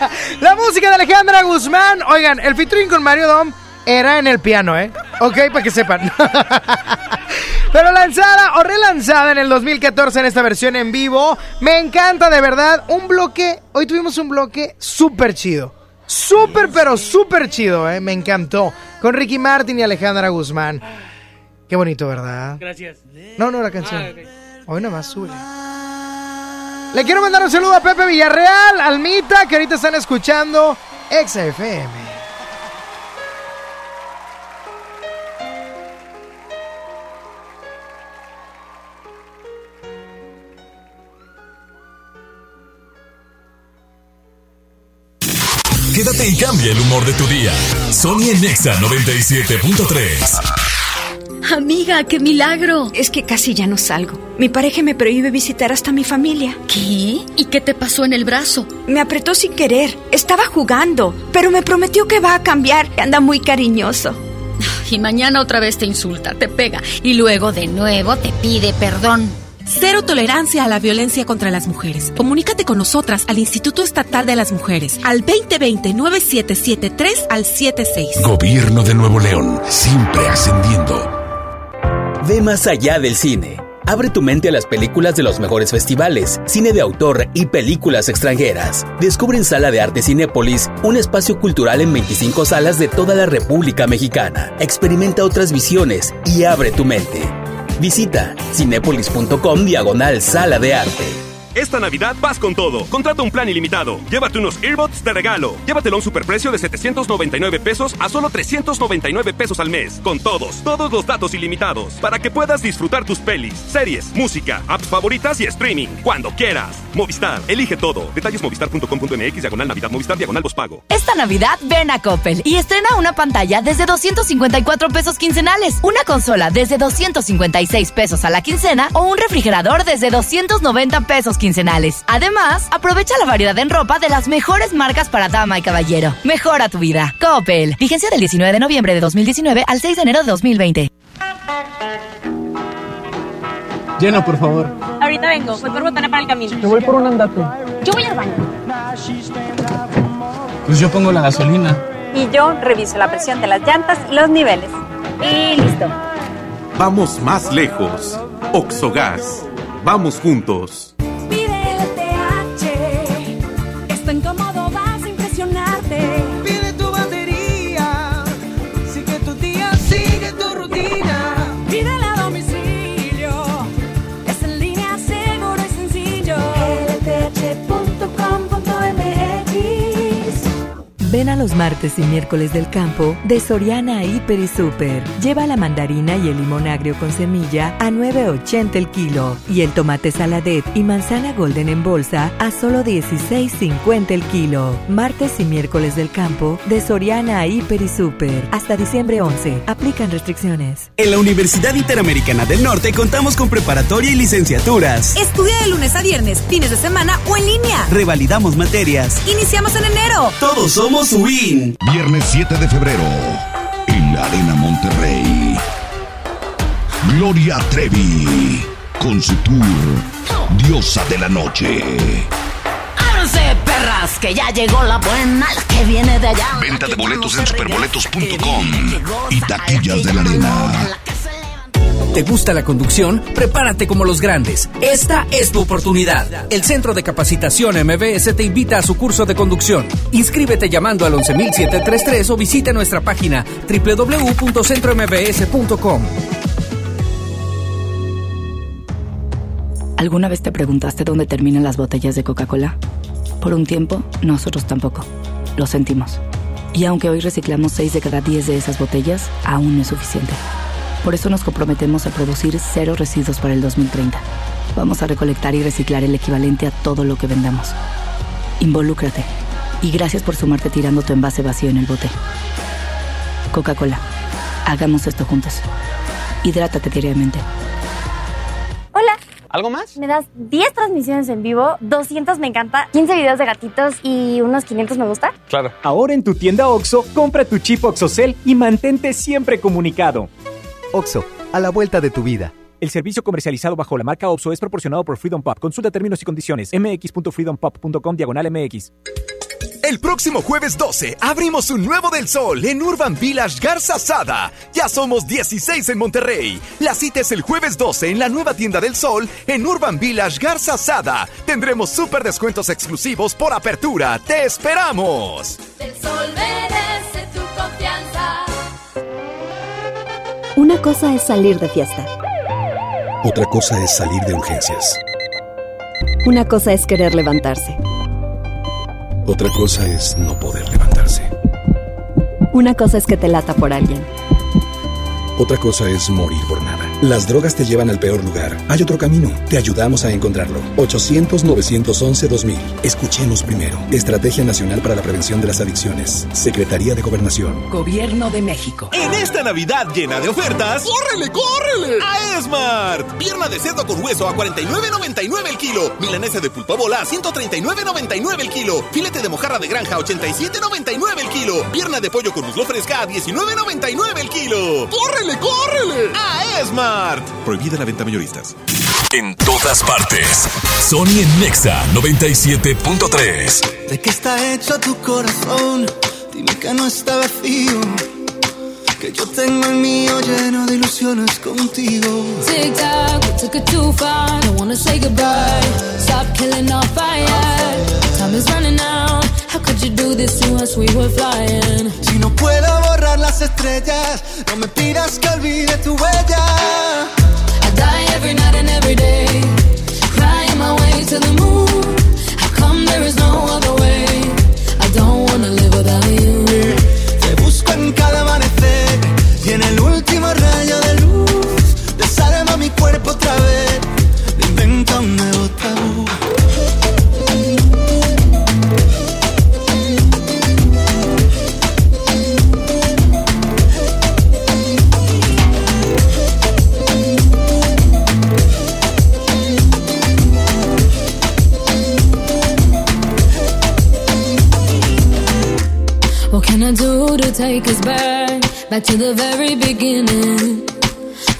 (laughs) La música de Alejandra Guzmán. Oigan, el featuring con Mario Dom era en el piano, ¿eh? Ok, para que sepan. (laughs) Pero lanzada o relanzada en el 2014 en esta versión en vivo. Me encanta de verdad. Un bloque. Hoy tuvimos un bloque súper chido. Súper, pero súper chido, ¿eh? Me encantó. Con Ricky Martin y Alejandra Guzmán. Qué bonito, ¿verdad? Gracias. No, no, la canción. Ah. Hoy nomás sube. Le quiero mandar un saludo a Pepe Villarreal, Almita, que ahorita están escuchando XFM. Quédate y cambia el humor de tu día. Sony en Nexa 97.3. Amiga, qué milagro. Es que casi ya no salgo. Mi pareja me prohíbe visitar hasta mi familia. ¿Qué? ¿Y qué te pasó en el brazo? Me apretó sin querer. Estaba jugando, pero me prometió que va a cambiar. Anda muy cariñoso. Y mañana otra vez te insulta, te pega y luego de nuevo te pide perdón. Cero tolerancia a la violencia contra las mujeres. Comunícate con nosotras al Instituto Estatal de las Mujeres al 2020-9773 al 76. Gobierno de Nuevo León, siempre ascendiendo. Ve más allá del cine. Abre tu mente a las películas de los mejores festivales, cine de autor y películas extranjeras. Descubre en Sala de Arte Cinépolis un espacio cultural en 25 salas de toda la República Mexicana. Experimenta otras visiones y abre tu mente. Visita cinépolis.com diagonal Sala de Arte. Esta Navidad vas con todo. Contrata un plan ilimitado. Llévate unos earbuds de regalo. Llévatelo a un superprecio de 799 pesos a solo 399 pesos al mes. Con todos, todos los datos ilimitados. Para que puedas disfrutar tus pelis, series, música, apps favoritas y streaming. Cuando quieras. Movistar, elige todo. Detalles movistar.com.mx, diagonal Navidad, Movistar, diagonal pago. Esta Navidad ven a Coppel y estrena una pantalla desde 254 pesos quincenales, una consola desde 256 pesos a la quincena o un refrigerador desde 290 pesos quincenales. Además, aprovecha la variedad en ropa de las mejores marcas para dama y caballero. Mejora tu vida. Coppel. Vigencia del 19 de noviembre de 2019 al 6 de enero de 2020. Llena, por favor. Ahorita vengo, voy por botana para el camino. Yo voy por un andate. Yo voy al baño. Pues yo pongo la gasolina. Y yo reviso la presión de las llantas y los niveles. Y listo. Vamos más lejos. Oxogas. Vamos juntos. Ven a los martes y miércoles del campo de Soriana Hiper y Super. Lleva la mandarina y el limón agrio con semilla a 9.80 el kilo y el tomate saladet y manzana golden en bolsa a solo 16.50 el kilo. Martes y miércoles del campo de Soriana Hiper y Super. Hasta diciembre 11. Aplican restricciones. En la Universidad Interamericana del Norte contamos con preparatoria y licenciaturas. Estudia de lunes a viernes, fines de semana o en línea. Revalidamos materias. Iniciamos en enero. Todos somos WIN. Viernes 7 de febrero, en la Arena Monterrey. Gloria Trevi, con su tour Diosa de la Noche. Perros Arras, que ya llegó la buena, la que viene de allá. Venta de boletos en superboletos.com y taquillas de la arena. ¿Te gusta la conducción? Prepárate como los grandes. Esta es tu oportunidad. El Centro de Capacitación MBS te invita a su curso de conducción. Inscríbete llamando al 11733 o visita nuestra página www.centrombs.com. ¿Alguna vez te preguntaste dónde terminan las botellas de Coca-Cola? Por un tiempo, nosotros tampoco. Lo sentimos. Y aunque hoy reciclamos 6 de cada 10 de esas botellas, aún no es suficiente. Por eso nos comprometemos a producir cero residuos para el 2030. Vamos a recolectar y reciclar el equivalente a todo lo que vendamos. Involúcrate. Y gracias por sumarte tirando tu envase vacío en el bote. Coca-Cola. Hagamos esto juntos. Hidrátate diariamente. Hola. ¿Algo más? Me das 10 transmisiones en vivo, 200 me encanta, 15 videos de gatitos y unos 500 me gusta. Claro. Ahora en tu tienda OXO, compra tu chip OXOCEL y mantente siempre comunicado. OXO, a la vuelta de tu vida. El servicio comercializado bajo la marca OXO es proporcionado por Freedom Pop. Consulta términos y condiciones. mx.freedompop.com diagonal mx. El próximo jueves 12 abrimos un nuevo del sol en Urban Village Garza Sada. Ya somos 16 en Monterrey. La cita es el jueves 12 en la nueva tienda del sol en Urban Village Garza Sada. Tendremos súper descuentos exclusivos por apertura. ¡Te esperamos! El sol merece Una cosa es salir de fiesta. Otra cosa es salir de urgencias. Una cosa es querer levantarse. Otra cosa es no poder levantarse. Una cosa es que te lata por alguien. Otra cosa es morir por nada. Las drogas te llevan al peor lugar. Hay otro camino. Te ayudamos a encontrarlo. 800-911-2000. Escuchemos primero. Estrategia Nacional para la Prevención de las Adicciones. Secretaría de Gobernación. Gobierno de México. En esta Navidad llena de ofertas, ¡córrele, córrele! A Esmart. Pierna de cerdo con hueso a 49.99 el kilo. Milanesa de pulpa bola a 139.99 el kilo. Filete de mojarra de granja a 87.99 el kilo. Pierna de pollo con muslo fresca a 19.99 el kilo. ¡Córrele, córrele! A Esmart. Prohibida la venta mayoristas. En todas partes. Sony en Nexa 97.3. ¿De qué está hecho tu corazón? Dime que no está vacío. Que yo tengo el mío lleno de ilusiones contigo. Tic tac, we took it too far. Don't wanna say goodbye. Stop killing our fire. Time is running out. How could you do this to us? We were flying. Si no puedo borrar las estrellas, no me pidas que olvide tu huella. I die every night and every day. Crying my way to the moon. How come there is no other way? I don't wanna live without you. Te busco en cada amanecer y en el último rayo de luz. Desarma mi cuerpo otra vez. To take us back? Back to the very beginning.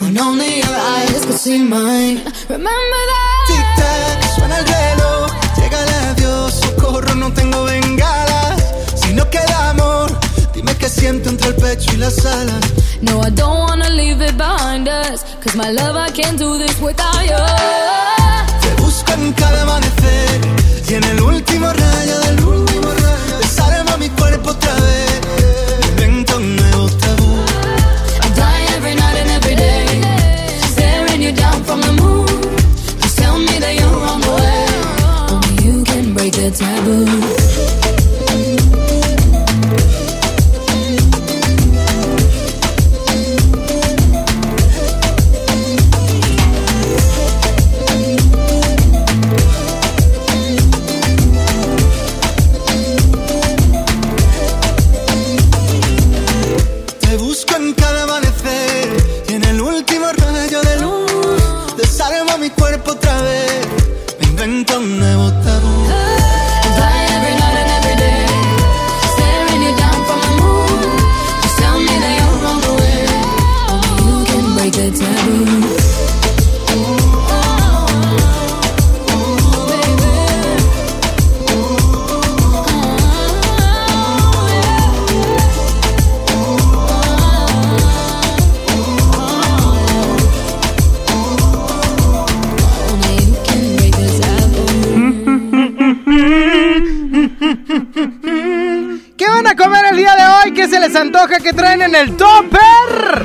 When only your eyes could see mine. Remember that? Tic tac, suena el reloj. Llega el adiós, socorro, no tengo bengalas. Si no queda amor, dime qué siento entre el pecho y las alas. No, I don't wanna leave it behind us. Cause my love, I can't do this without you. Te busco en cada amanecer y en el último rayo de luz. Desarma mi cuerpo otra vez. Taboo. Se les antoja que traen en el topper?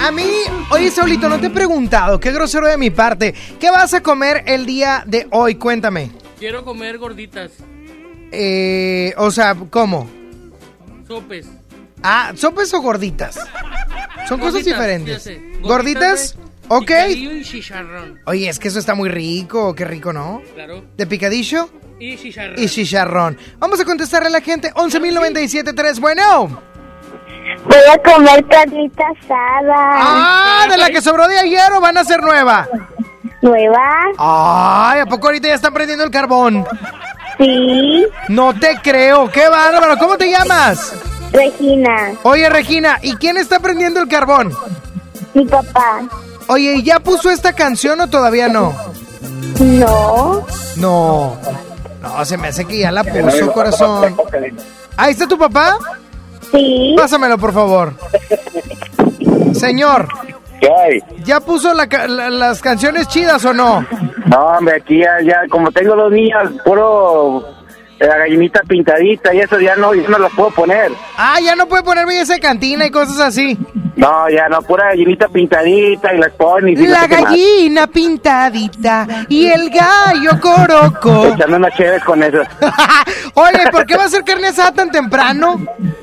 A mí, oye Saulito, no te he preguntado, qué grosero de mi parte. ¿Qué vas a comer el día de hoy? Cuéntame. Quiero comer gorditas, Eh, o sea, ¿cómo? sopes. Ah, ¿sopes o gorditas? Son cosas Gorditas, diferentes. ¿Gorditas? güey. Ok. Picadillo y chicharrón. Oye, es que eso está muy rico, qué rico, ¿no? Claro. ¿De picadillo? Y chicharrón. Y chicharrón. Vamos a contestarle a la gente. 11.097.3. Bueno. Voy a comer carnita asada. Ah, de la que sobró de ayer o van a ser nueva. ¿Nueva? Ay, ¿a poco ahorita ya están prendiendo el carbón? Sí. No te creo, qué bárbaro. ¿Cómo te llamas? Regina. Oye, Regina, ¿y quién está prendiendo el carbón? Mi papá. Oye, ¿y ya puso esta canción o todavía no? No. No. No, se me hace que ya la puso, corazón. ¿Ahí está tu papá? Sí. Pásamelo, por favor. Señor, ¿Qué hay? ¿ya puso la ca- la- las canciones chidas o no? No, hombre, aquí ya, ya, como tengo dos niñas, puro la gallinita pintadita y eso ya no, ya no las puedo poner. Ah, ya no puede ponerme esa cantina y cosas así. No, ya no, pura gallinita pintadita y las pones. y no La sé qué más. gallina pintadita y el gallo coroco. (laughs) Echando unas chéves con eso. (laughs) Oye, ¿por qué va a ser carne asada tan temprano?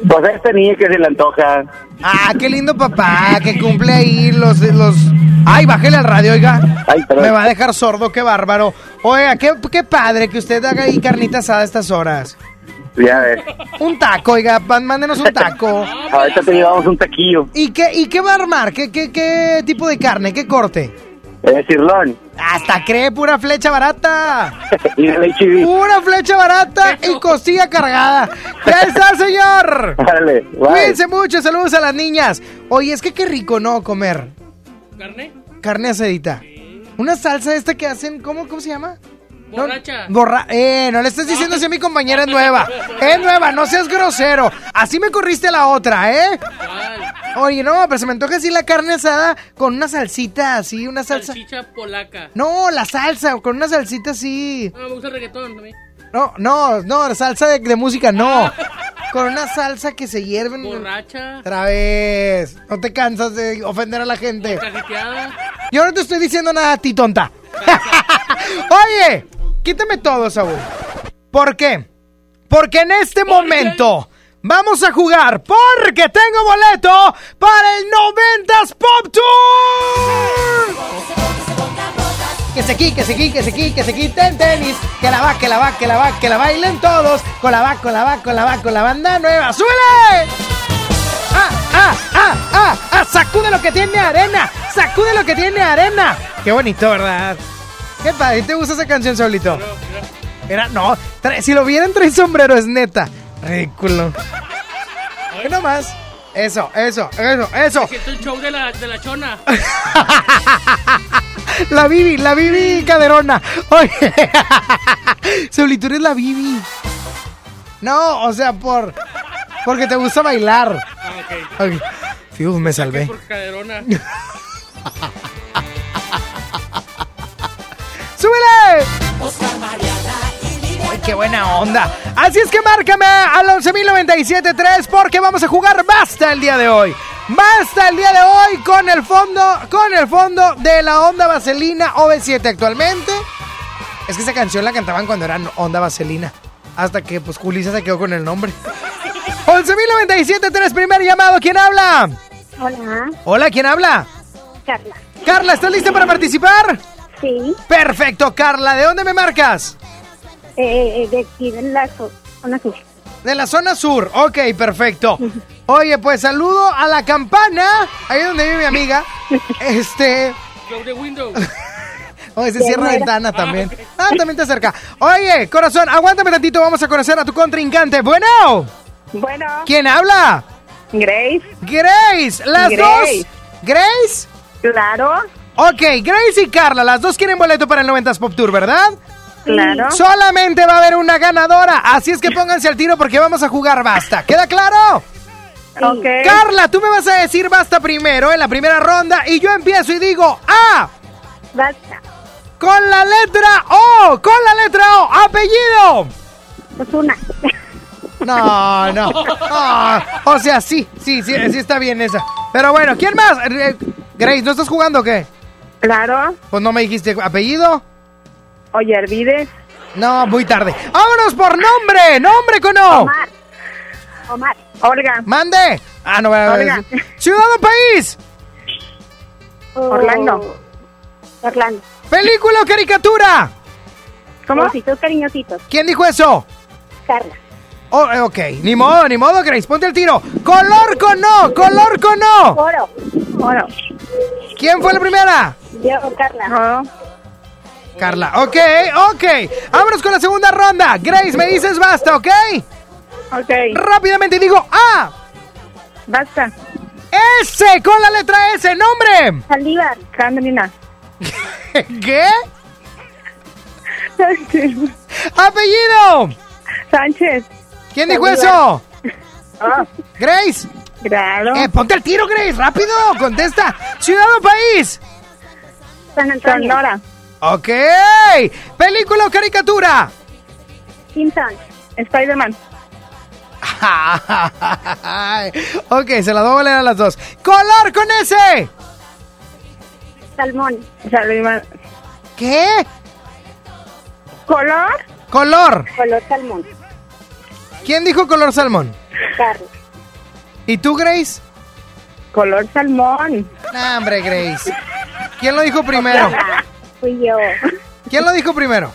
Pues a esta niña que se le antoja. Ah, qué lindo papá, que cumple ahí los... los... Ay, bájele al radio, oiga. Me va a dejar sordo, qué bárbaro. Oiga, qué, qué padre que usted haga ahí carnita asada a estas horas. Ya ves. Un taco, oiga, mándenos un taco. (laughs) Ahorita te llevamos un taquillo. ¿Y qué, y qué va a armar? ¿Qué, qué, qué tipo de carne? ¿Qué corte? Es cirlón. Hasta cree pura flecha barata. (laughs) y de leche y Pura flecha barata y costilla cargada. Ya está, señor. (laughs) Dale. Cuídense mucho, saludos a las niñas. Oye, es que qué rico, ¿no? Comer ¿Carne? carne asadita. Una salsa esta que hacen, ¿cómo, cómo se llama? No, Borracha. borra eh, no le estés diciendo si a mi compañera es nueva. (laughs) Es nueva, no seas grosero. Así me corriste la otra, ¿eh? Oye, no, pero se me antoja así la carne asada con una salsita así, una salsa. Salchicha polaca. No, la salsa, con una salsita así. No, me gusta el reggaetón también. No, no, no, salsa de, de música, no. Con una salsa que se hierve. Borracha. Otra vez. No te cansas de ofender a la gente. Yo no te estoy diciendo nada a ti, tonta. (laughs) Oye, quítame todo, Saúl. ¿Por qué? Porque en este momento vamos a jugar porque tengo boleto para el 90s Pop Tour. Que se quite, que se quite, que se quite, que se quiten tenis. Que la va, que la va, que la va, que la bailen todos. Con la va, con la va, con la va, con la banda nueva. ¡Súbele! ¡Ah, ah, ah, ah! ah sacude lo que tiene arena! ¡Sacude lo que tiene arena! Qué bonito, ¿verdad? Qué padre, ¿te gusta esa canción, Solito? Era, no, si lo vieran trae sombrero, es neta. Ridículo. ¿Qué nomás? Eso, eso, eso, eso. Siento el show de la, de la chona. (laughs) La Bibi, la Bibi caderona. Oye, (laughs) Solito eres la Bibi. No, o sea, por. Porque te gusta bailar. Ah, ok. Fiu, me salvé. Por caderona. (laughs) ¡Súbele! ¡Ay, qué buena onda! Así es que márcame al 11.097.3 porque vamos a jugar Basta el día de hoy. Basta el día de hoy con el fondo, con el fondo de la Onda Vaselina OV7 actualmente. Es que esa canción la cantaban cuando eran Onda Vaselina. Hasta que pues Julissa se quedó con el nombre. (laughs) 11.097.3, primer llamado. ¿Quién habla? Hola. Hola, ¿quién habla? Carla. Carla, ¿estás lista para participar? Sí. Perfecto, Carla. ¿De dónde me marcas? Eh, de aquí de la zo- zona sur. De la zona sur. Ok, perfecto. (laughs) Oye, pues saludo a la campana. Ahí donde vive mi amiga. (laughs) Este. Oye, se cierra ventana también. Ah, también te acerca. Oye, corazón, aguántame tantito. Vamos a conocer a tu contrincante. Bueno. Bueno. ¿Quién habla? Grace. Grace. Las Grace. dos. ¿Grace? Claro. Ok, Grace y Carla, las dos quieren boleto para el 90s Pop Tour, ¿verdad? Claro. Solamente va a haber una ganadora, así es que pónganse al tiro porque vamos a jugar basta. ¿Queda claro? Ok. Carla, tú me vas a decir basta primero en la primera ronda y yo empiezo y digo A. Basta. Con la letra O, con la letra O, apellido. Osuna. No, no. Ah, o sea, sí, sí, sí, sí está bien esa. Pero bueno, ¿quién más? Eh, Grace, ¿no estás jugando o qué? Claro. Pues no me dijiste apellido. Oye, Hervides. No, muy tarde. ¡Vámonos por nombre! ¡Nombre con O! Omar. Omar. Olga. ¡Mande! Ah, no, voy a Olga. ¡Ciudad o país! Orlando. Orlando. ¡Película o caricatura! ¿Cómo? Ositos cariñositos. ¿Quién dijo eso? Carla. Oh, eh, ok, ni modo, ni modo, Grace, ponte el tiro. ¡Color con no! ¡Color con no! Oro. Oro. ¿Quién fue la primera? Yo, Carla. Carla, ok, ok. Vámonos con la segunda ronda. Grace, me dices basta, ¿ok? Ok. Rápidamente digo A. Basta. S con la letra S, nombre. Saldívar. Carolina. (laughs) ¿Qué? Apellido. Sánchez. ¿Quién dijo eso? Grace. Claro. Eh, ponte al tiro, Grace, rápido, contesta. ¿Ciudad o país? San Antonio. Sonora. Ok. ¿Película o caricatura? Spider-Man. ok, se la doy a las dos. ¿Color con S? Salmón. Salmón. ¿Qué? ¿Color? Color. Color salmón. ¿Quién dijo color salmón? Carla. ¿Y tú, Grace? Color salmón. Nah, hombre, Grace. ¿Quién lo dijo primero? (laughs) Fui yo. ¿Quién lo dijo primero?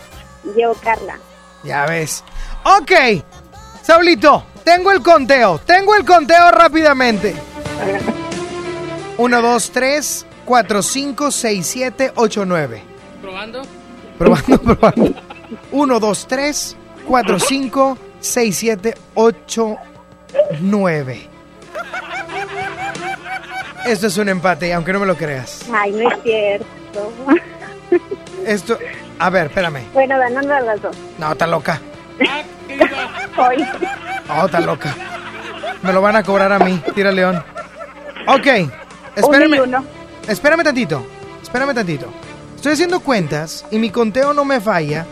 Yo, Carla. Ya ves. Ok. Saulito, tengo el conteo. Tengo el conteo rápidamente. 1, 2, 3, 4, 5, 6, 7, 8, 9. ¿Probando? Probando, (laughs) probando. 1, 2, 3, 4, 5, 6, 7, 8, 9. Esto es un empate, aunque no me lo creas. Ay, no es cierto. Esto. A ver, espérame. bueno, ganando a las dos. No, está loca. Hoy. Oh, está loca. Me lo van a cobrar a mí. Tira león. Ok. Espérame. Uno. Espérame tantito. Espérame tantito. Estoy haciendo cuentas y mi conteo no me falla.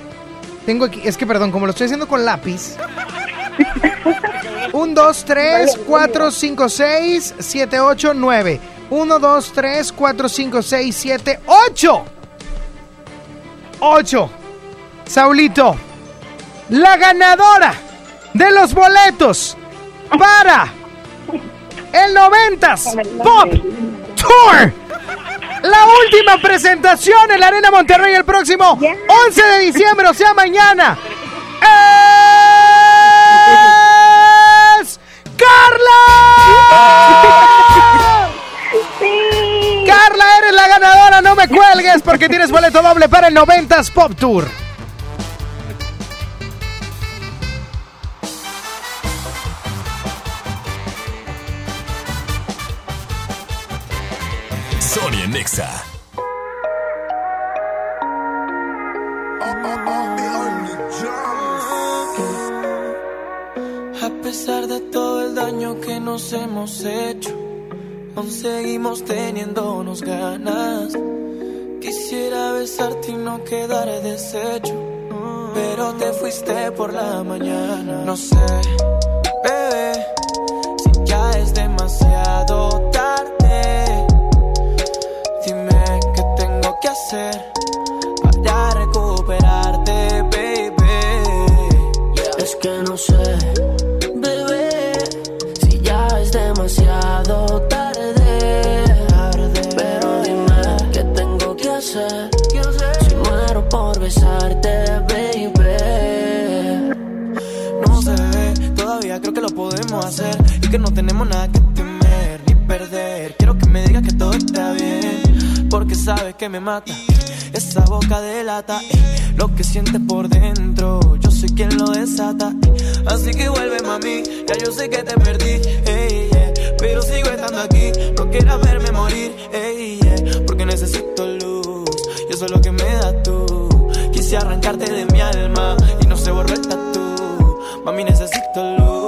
Tengo aquí. Es que, perdón, como lo estoy haciendo con lápiz. 1, 2, 3, 4, 5, 6, 7, 8, 9. 1, 2, 3, 4, 5, 6, 7, 8. 8. Saulito, la ganadora de los boletos para el 90s Pop Tour. La última presentación en la Arena Monterrey el próximo 11 de diciembre, o sea, mañana. ¡Es Carla! (laughs) Carla, eres la ganadora, no me cuelgues porque tienes boleto doble para el 90s Pop Tour. Aún seguimos teniéndonos ganas. Quisiera besarte y no quedar deshecho, pero te fuiste por la mañana. No sé, tenemos nada que temer ni perder. Quiero que me digas que todo está bien, porque sabes que me mata. Esa boca delata eh, lo que sientes por dentro. Yo soy quien lo desata. eh. Así que vuelve, mami. Ya yo sé que te perdí, ey, yeah, pero sigo estando aquí. No quieras verme morir, ey, yeah, porque necesito luz. Y eso es lo que me das tú. Quise arrancarte de mi alma y no se borró el tatu. Mami, necesito luz.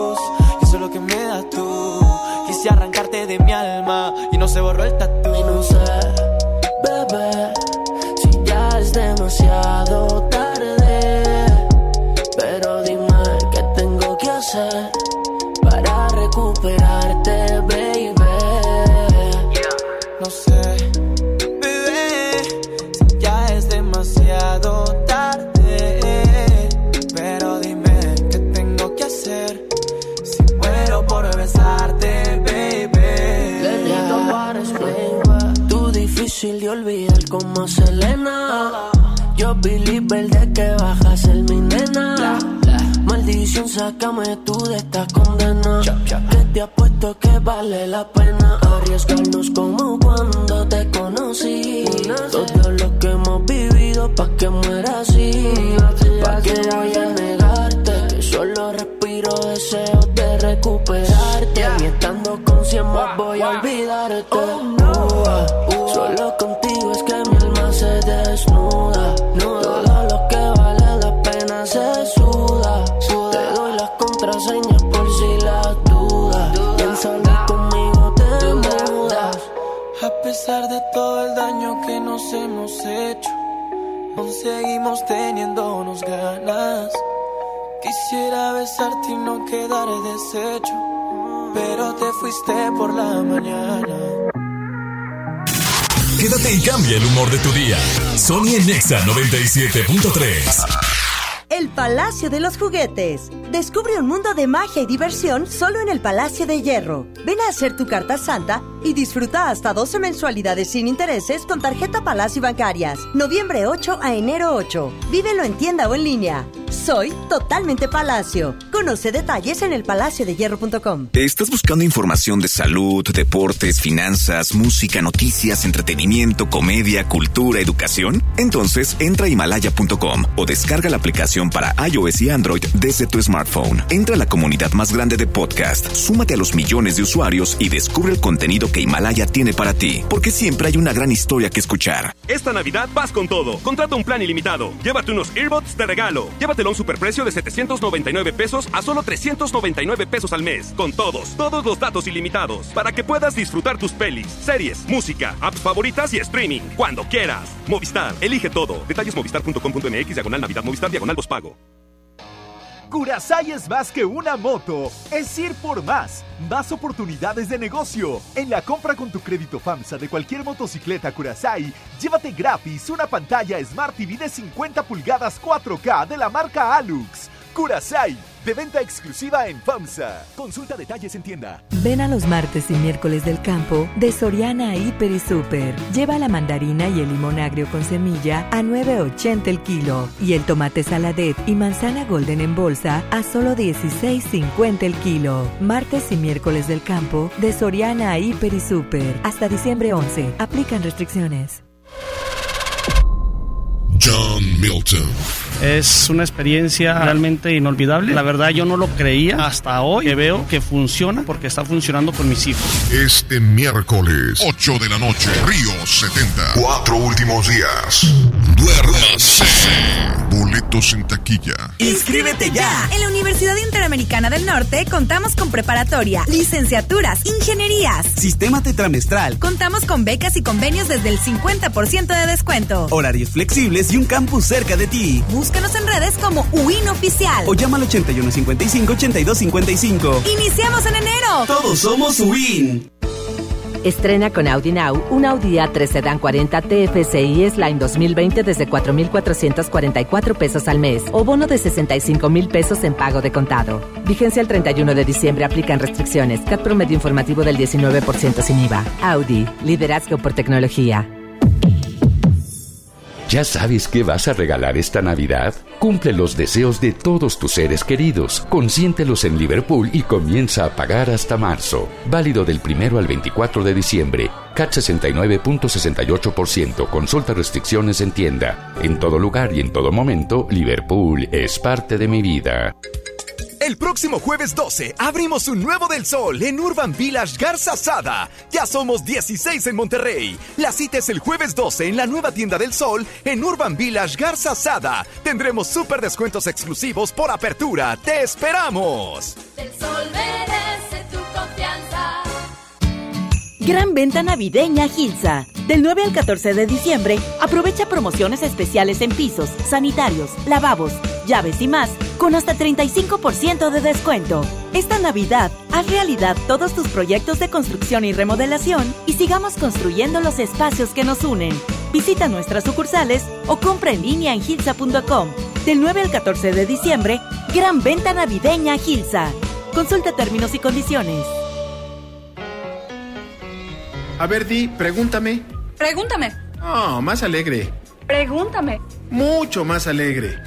De mi alma y no se borró el tatu. Y no sé, believer de que bajas el mi nena. Maldición, sácame tú de esta condena. Que te apuesto que vale la pena arriesgarnos como cuando te conocí. Todo lo que hemos vivido pa' que muera así. Pa' que voy a negarte. Que solo respiro deseos de recuperarte. Y estando con cien más voy a olvidarte. Uh, Solo por la mañana. Quédate y cambia el humor de tu día. Sony en Nexa 97.3. El Palacio de los Juguetes. Descubre un mundo de magia y diversión solo en el Palacio de Hierro. Ven a hacer tu carta santa y disfruta hasta 12 mensualidades sin intereses con tarjeta Palacio Bancarias. Noviembre 8 a enero 8. Vívelo en tienda o en línea. Soy totalmente Palacio. Conoce detalles en elpalaciodehierro.com. ¿Estás buscando información de salud, deportes, finanzas, música, noticias, entretenimiento, comedia, cultura, educación? Entonces entra a himalaya.com o descarga la aplicación para iOS y Android desde tu smartphone. Entra a la comunidad más grande de podcast, súmate a los millones de usuarios y descubre el contenido que Himalaya tiene para ti, porque siempre hay una gran historia que escuchar. Esta Navidad vas con todo. Contrata un plan ilimitado. Llévate unos earbuds de regalo. Llévatelo a un superprecio de 799 pesos a solo 399 pesos al mes. Con todos, todos los datos ilimitados. Para que puedas disfrutar tus pelis, series, música, apps favoritas y streaming. Cuando quieras. Movistar, elige todo. Detalles movistar.com.mx, diagonal Navidad, Movistar, diagonal pago. Curasai es más que una moto, es ir por más, más oportunidades de negocio. En la compra con tu crédito FAMSA de cualquier motocicleta Curasai, llévate gratis una pantalla Smart TV de 50 pulgadas 4K de la marca Alux. Curasai, de venta exclusiva en FAMSA. Consulta detalles en tienda. Ven a los martes y miércoles del campo de Soriana Hiper y Super. Lleva la mandarina y el limón agrio con semilla a 9.80 el kilo y el tomate saladet y manzana golden en bolsa a solo 16.50 el kilo. Martes y miércoles del campo de Soriana Hiper y Super. Hasta diciembre 11. Aplican restricciones. John Milton. Es una experiencia realmente inolvidable. La verdad yo no lo creía hasta hoy que veo que funciona porque está funcionando con mis hijos. Este miércoles, 8 de la noche, Río 70. Cuatro últimos días. Duérmase. Boletos en taquilla. ¡Inscríbete ya! En la Universidad Interamericana del Norte contamos con preparatoria, licenciaturas, ingenierías. Sistema tetramestral. Contamos con becas y convenios desde el 50% de descuento. Horarios flexibles y un campus cerca de ti. Búscanos en redes como UIN Oficial. O llama al 8155-8255. ¡Iniciamos en enero! Todos somos UIN. Estrena con Audi Now un Audi A3 Sedan 40 TFSI S-Line 2020 desde 4,444 pesos al mes o bono de 65 mil pesos en pago de contado. Vigencia el 31 de diciembre. Aplican restricciones. CAT promedio informativo del 19% sin IVA. Audi. Liderazgo por tecnología. ¿Ya sabes qué vas a regalar esta Navidad? Cumple los deseos de todos tus seres queridos. Consiéntelos en Liverpool y comienza a pagar hasta marzo. Válido del primero al 24 de diciembre. CAT 69.68%. Consulta restricciones en tienda. En todo lugar y en todo momento, Liverpool es parte de mi vida. El próximo jueves 12 abrimos un nuevo del sol en Urban Village Garza Sada. Ya somos 16 en Monterrey. La cita es el jueves 12 en la nueva tienda del sol en Urban Village Garza Sada. Tendremos súper descuentos exclusivos por apertura. ¡Te esperamos! El sol merece. Gran venta navideña Gilsa. Del 9 al 14 de diciembre, aprovecha promociones especiales en pisos, sanitarios, lavabos, llaves y más, con hasta 35% de descuento. Esta Navidad, haz realidad todos tus proyectos de construcción y remodelación y sigamos construyendo los espacios que nos unen. Visita nuestras sucursales o compra en línea en gilsa.com. Del 9 al 14 de diciembre, gran venta navideña Gilsa. Consulta términos y condiciones. A ver, Di, pregúntame. Pregúntame. No, más alegre. Pregúntame. Mucho más alegre.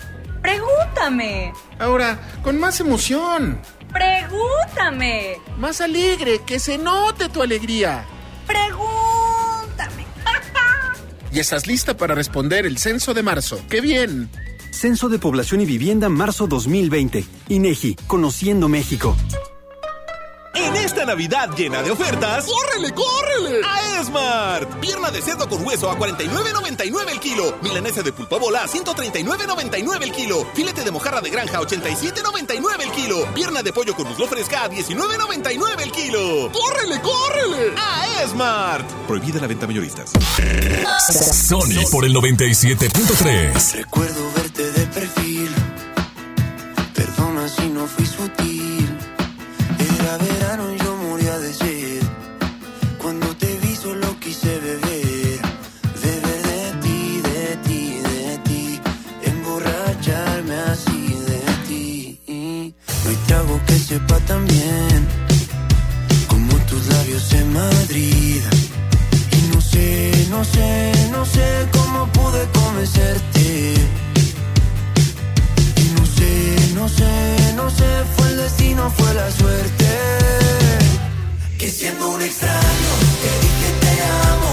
Pregúntame. Ahora, con más emoción. Pregúntame. Más alegre, que se note tu alegría. Pregúntame. (laughs) Y estás lista para responder el censo de marzo. ¡Qué bien! Censo de Población y Vivienda marzo 2020. INEGI, Conociendo México. Esta Navidad llena de ofertas, ¡Córrele, córrele! a Esmart. Pierna de cerdo con hueso a 49.99 el kilo. Milanesa de pulpa bola a 139.99 el kilo. Filete de mojarra de granja a 87.99 el kilo. Pierna de pollo con muslo fresca a 19.99 el kilo. ¡Córrele, córrele! A Esmart. Prohibida la venta mayoristas. Sony por el 97.3. Recuerdo verte de perfil. Perdona si no fui sutil. Era verano sepa tan bien como tus labios en Madrid. Y no sé, no sé, no sé cómo pude convencerte. Y no sé, no sé, no sé, fue el destino, fue la suerte. Que siendo un extraño, te dije te amo.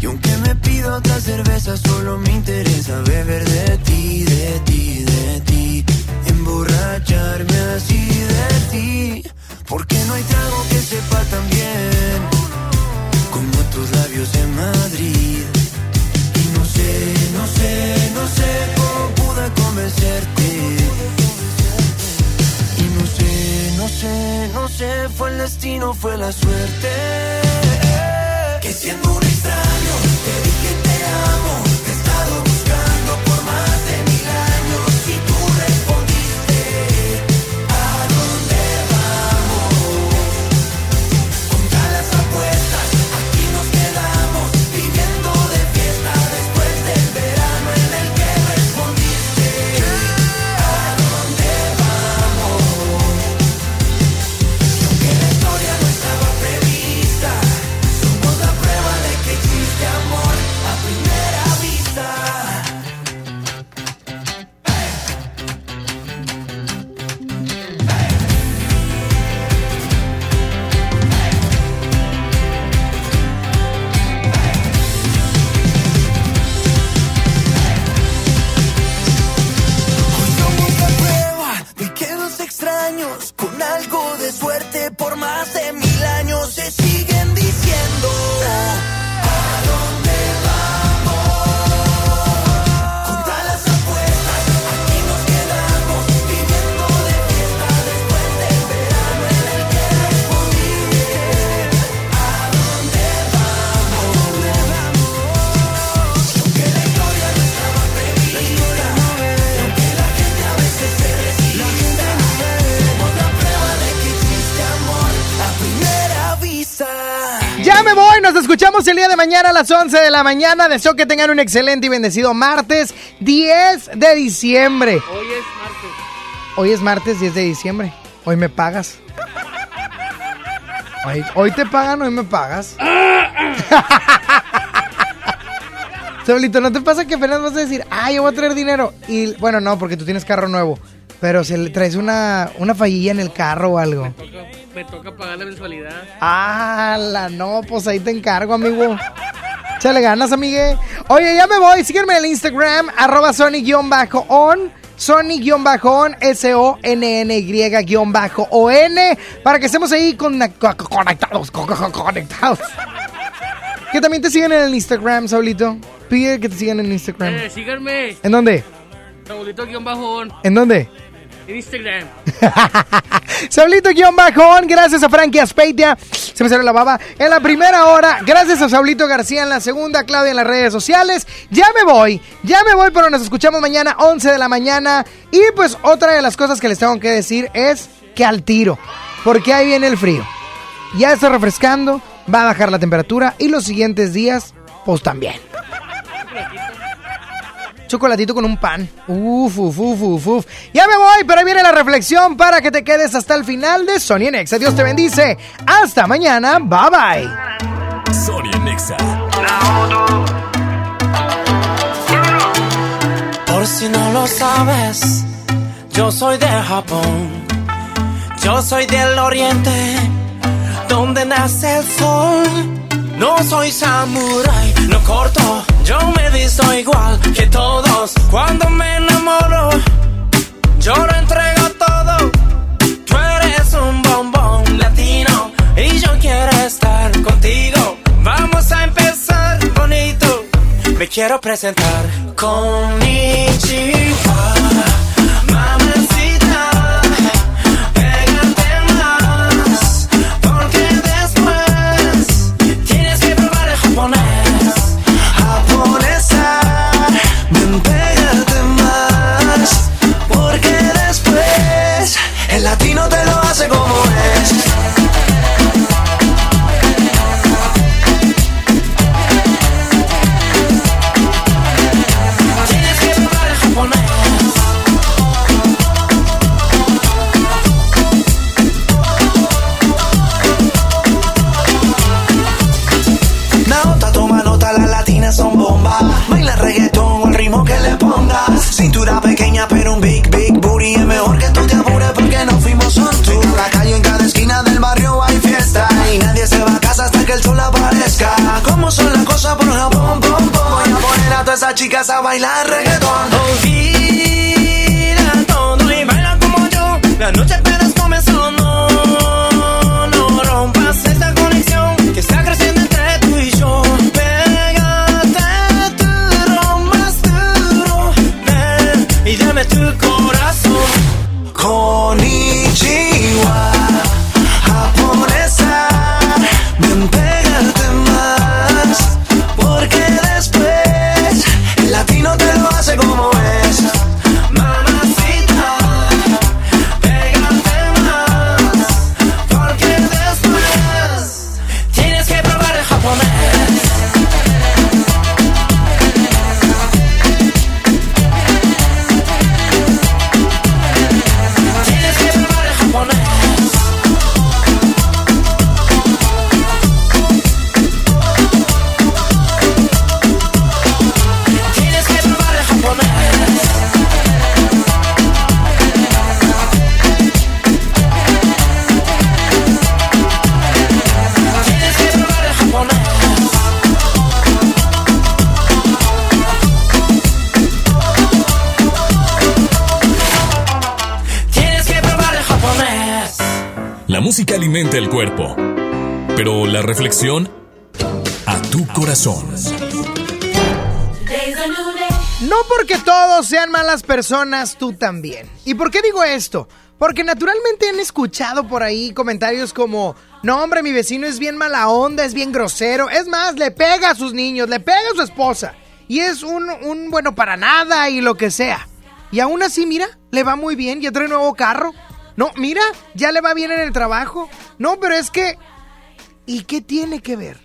Y aunque me pido otra cerveza, solo me interesa beber de ti, de ti, de ti. Emborracharme así de ti. Porque no hay trago que sepa tan bien como tus labios en Madrid. Y no sé, no sé, no sé cómo pude convencerte. Y no sé, no sé, no sé, fue el destino, fue la suerte. Siendo un el día de mañana a las 11 de la mañana. Deseo que tengan un excelente y bendecido martes 10 de diciembre. Hoy es martes. Hoy es martes 10 de diciembre. Hoy me pagas. Hoy, hoy te pagan, hoy me pagas. (laughs) Saulito, ¿no te pasa que apenas vas a decir, ah, yo voy a traer dinero? Y bueno, no, porque tú tienes carro nuevo. Pero si le traes una, una fallilla en el carro o algo. Toca- me toca pagar la mensualidad. Ah, la no, pues ahí te encargo, amigo. Échale ganas, amigue. Oye, ya me voy. Sígueme en el Instagram, arroba Sony-on. Sony-on, S-O-N-N-Y-on, para que estemos ahí con- co- co- conectados, co- co- conectados. Que también te sigan en el Instagram, Saulito. Pide que te sigan en Instagram. Eh, síganme. ¿En dónde? Saulito guion bajo on. ¿En dónde? En Instagram. (laughs) Saulito guion bajón, gracias a Frankie Aspeitia. Se me salió la baba. En la primera hora, gracias a Saulito García en la segunda, Claudia en las redes sociales. Ya me voy, ya me voy, pero nos escuchamos mañana 11 de la mañana. Y pues otra de las cosas que les tengo que decir es que al tiro, porque ahí viene el frío. Ya está refrescando, va a bajar la temperatura y los siguientes días, pues también. Chocolatito con un pan. Uf, uf, uf, uf, uf. Ya me voy, pero ahí viene la reflexión para que te quedes hasta el final de Sony Nexa. Dios te bendice. Hasta mañana. Bye bye. Sony Nexa. Por si no lo sabes, yo soy de Japón. Yo soy del oriente, donde nace el sol. No soy samurái, no corto. Yo me visto igual que todos. Cuando me enamoro, yo lo entrego todo. Tú eres un bombón latino y yo quiero estar contigo. Vamos a empezar bonito. Me quiero presentar con Mamacita, Cintura pequeña, pero un big, big booty. Es mejor que tú te apures porque no fuimos son tú. En la calle, en cada esquina del barrio hay fiesta. Y nadie se va a casa hasta que el sol aparezca. ¿Cómo son las cosas por Japón, pom, pom? Voy a poner a todas esas chicas a bailar reggaetón. Olvida todo y baila como yo. La noche apenas personas, tú también. ¿Y por qué digo esto? Porque naturalmente han escuchado por ahí comentarios como, no hombre, mi vecino es bien mala onda, es bien grosero, es más, le pega a sus niños, le pega a su esposa, y es un, un bueno para nada y lo que sea. Y aún así, mira, le va muy bien, ya trae nuevo carro. No, mira, ya le va bien en el trabajo. No, pero es que... ¿Y qué tiene que ver?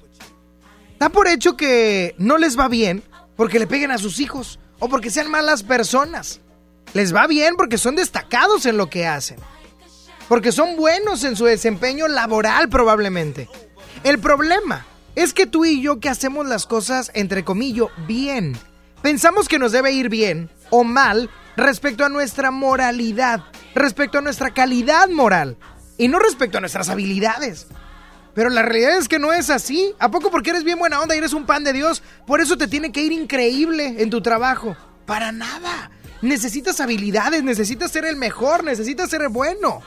Da por hecho que no les va bien porque le peguen a sus hijos o porque sean malas personas. Les va bien porque son destacados en lo que hacen. Porque son buenos en su desempeño laboral probablemente. El problema es que tú y yo que hacemos las cosas, entre comillas, bien, pensamos que nos debe ir bien o mal respecto a nuestra moralidad, respecto a nuestra calidad moral y no respecto a nuestras habilidades. Pero la realidad es que no es así. ¿A poco porque eres bien buena onda y eres un pan de Dios? Por eso te tiene que ir increíble en tu trabajo. Para nada. Necesitas habilidades, necesitas ser el mejor, necesitas ser el bueno.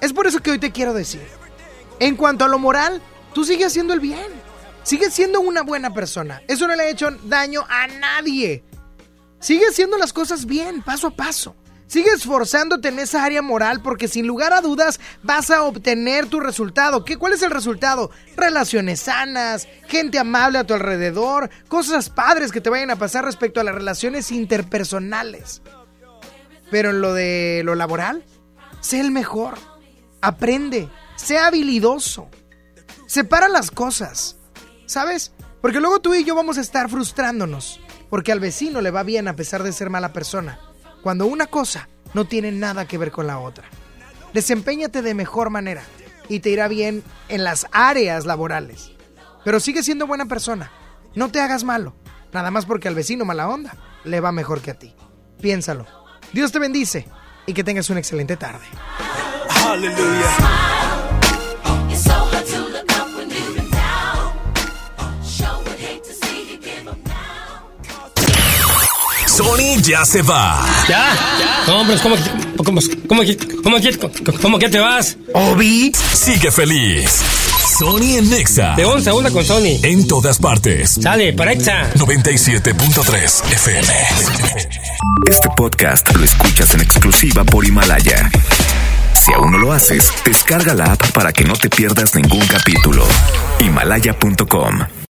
Es por eso que hoy te quiero decir. En cuanto a lo moral, tú sigues haciendo el bien. Sigues siendo una buena persona. Eso no le ha hecho daño a nadie. Sigue haciendo las cosas bien, paso a paso. Sigue esforzándote en esa área moral porque sin lugar a dudas vas a obtener tu resultado. ¿Qué, ¿Cuál es el resultado? Relaciones sanas, gente amable a tu alrededor, cosas padres que te vayan a pasar respecto a las relaciones interpersonales. Pero en lo de lo laboral, sé el mejor. Aprende, sé habilidoso. Separa las cosas. ¿Sabes? Porque luego tú y yo vamos a estar frustrándonos. Porque al vecino le va bien a pesar de ser mala persona cuando una cosa no tiene nada que ver con la otra. Desempeñate de mejor manera y te irá bien en las áreas laborales. Pero sigue siendo buena persona. No te hagas malo, nada más porque al vecino mala onda le va mejor que a ti. Piénsalo. Dios te bendice y que tengas una excelente tarde. Sony ya se va. ¿Ya? No, hombre, ¿cómo, cómo, cómo, cómo, cómo, cómo que te vas? Obi sigue feliz. Sony en Nexa. De once a una con Sony. En todas partes. Sale, para Exa. 97.3 FM. Este podcast lo escuchas en exclusiva por Himalaya. Si aún no lo haces, descarga la app para que no te pierdas ningún capítulo. Himalaya.com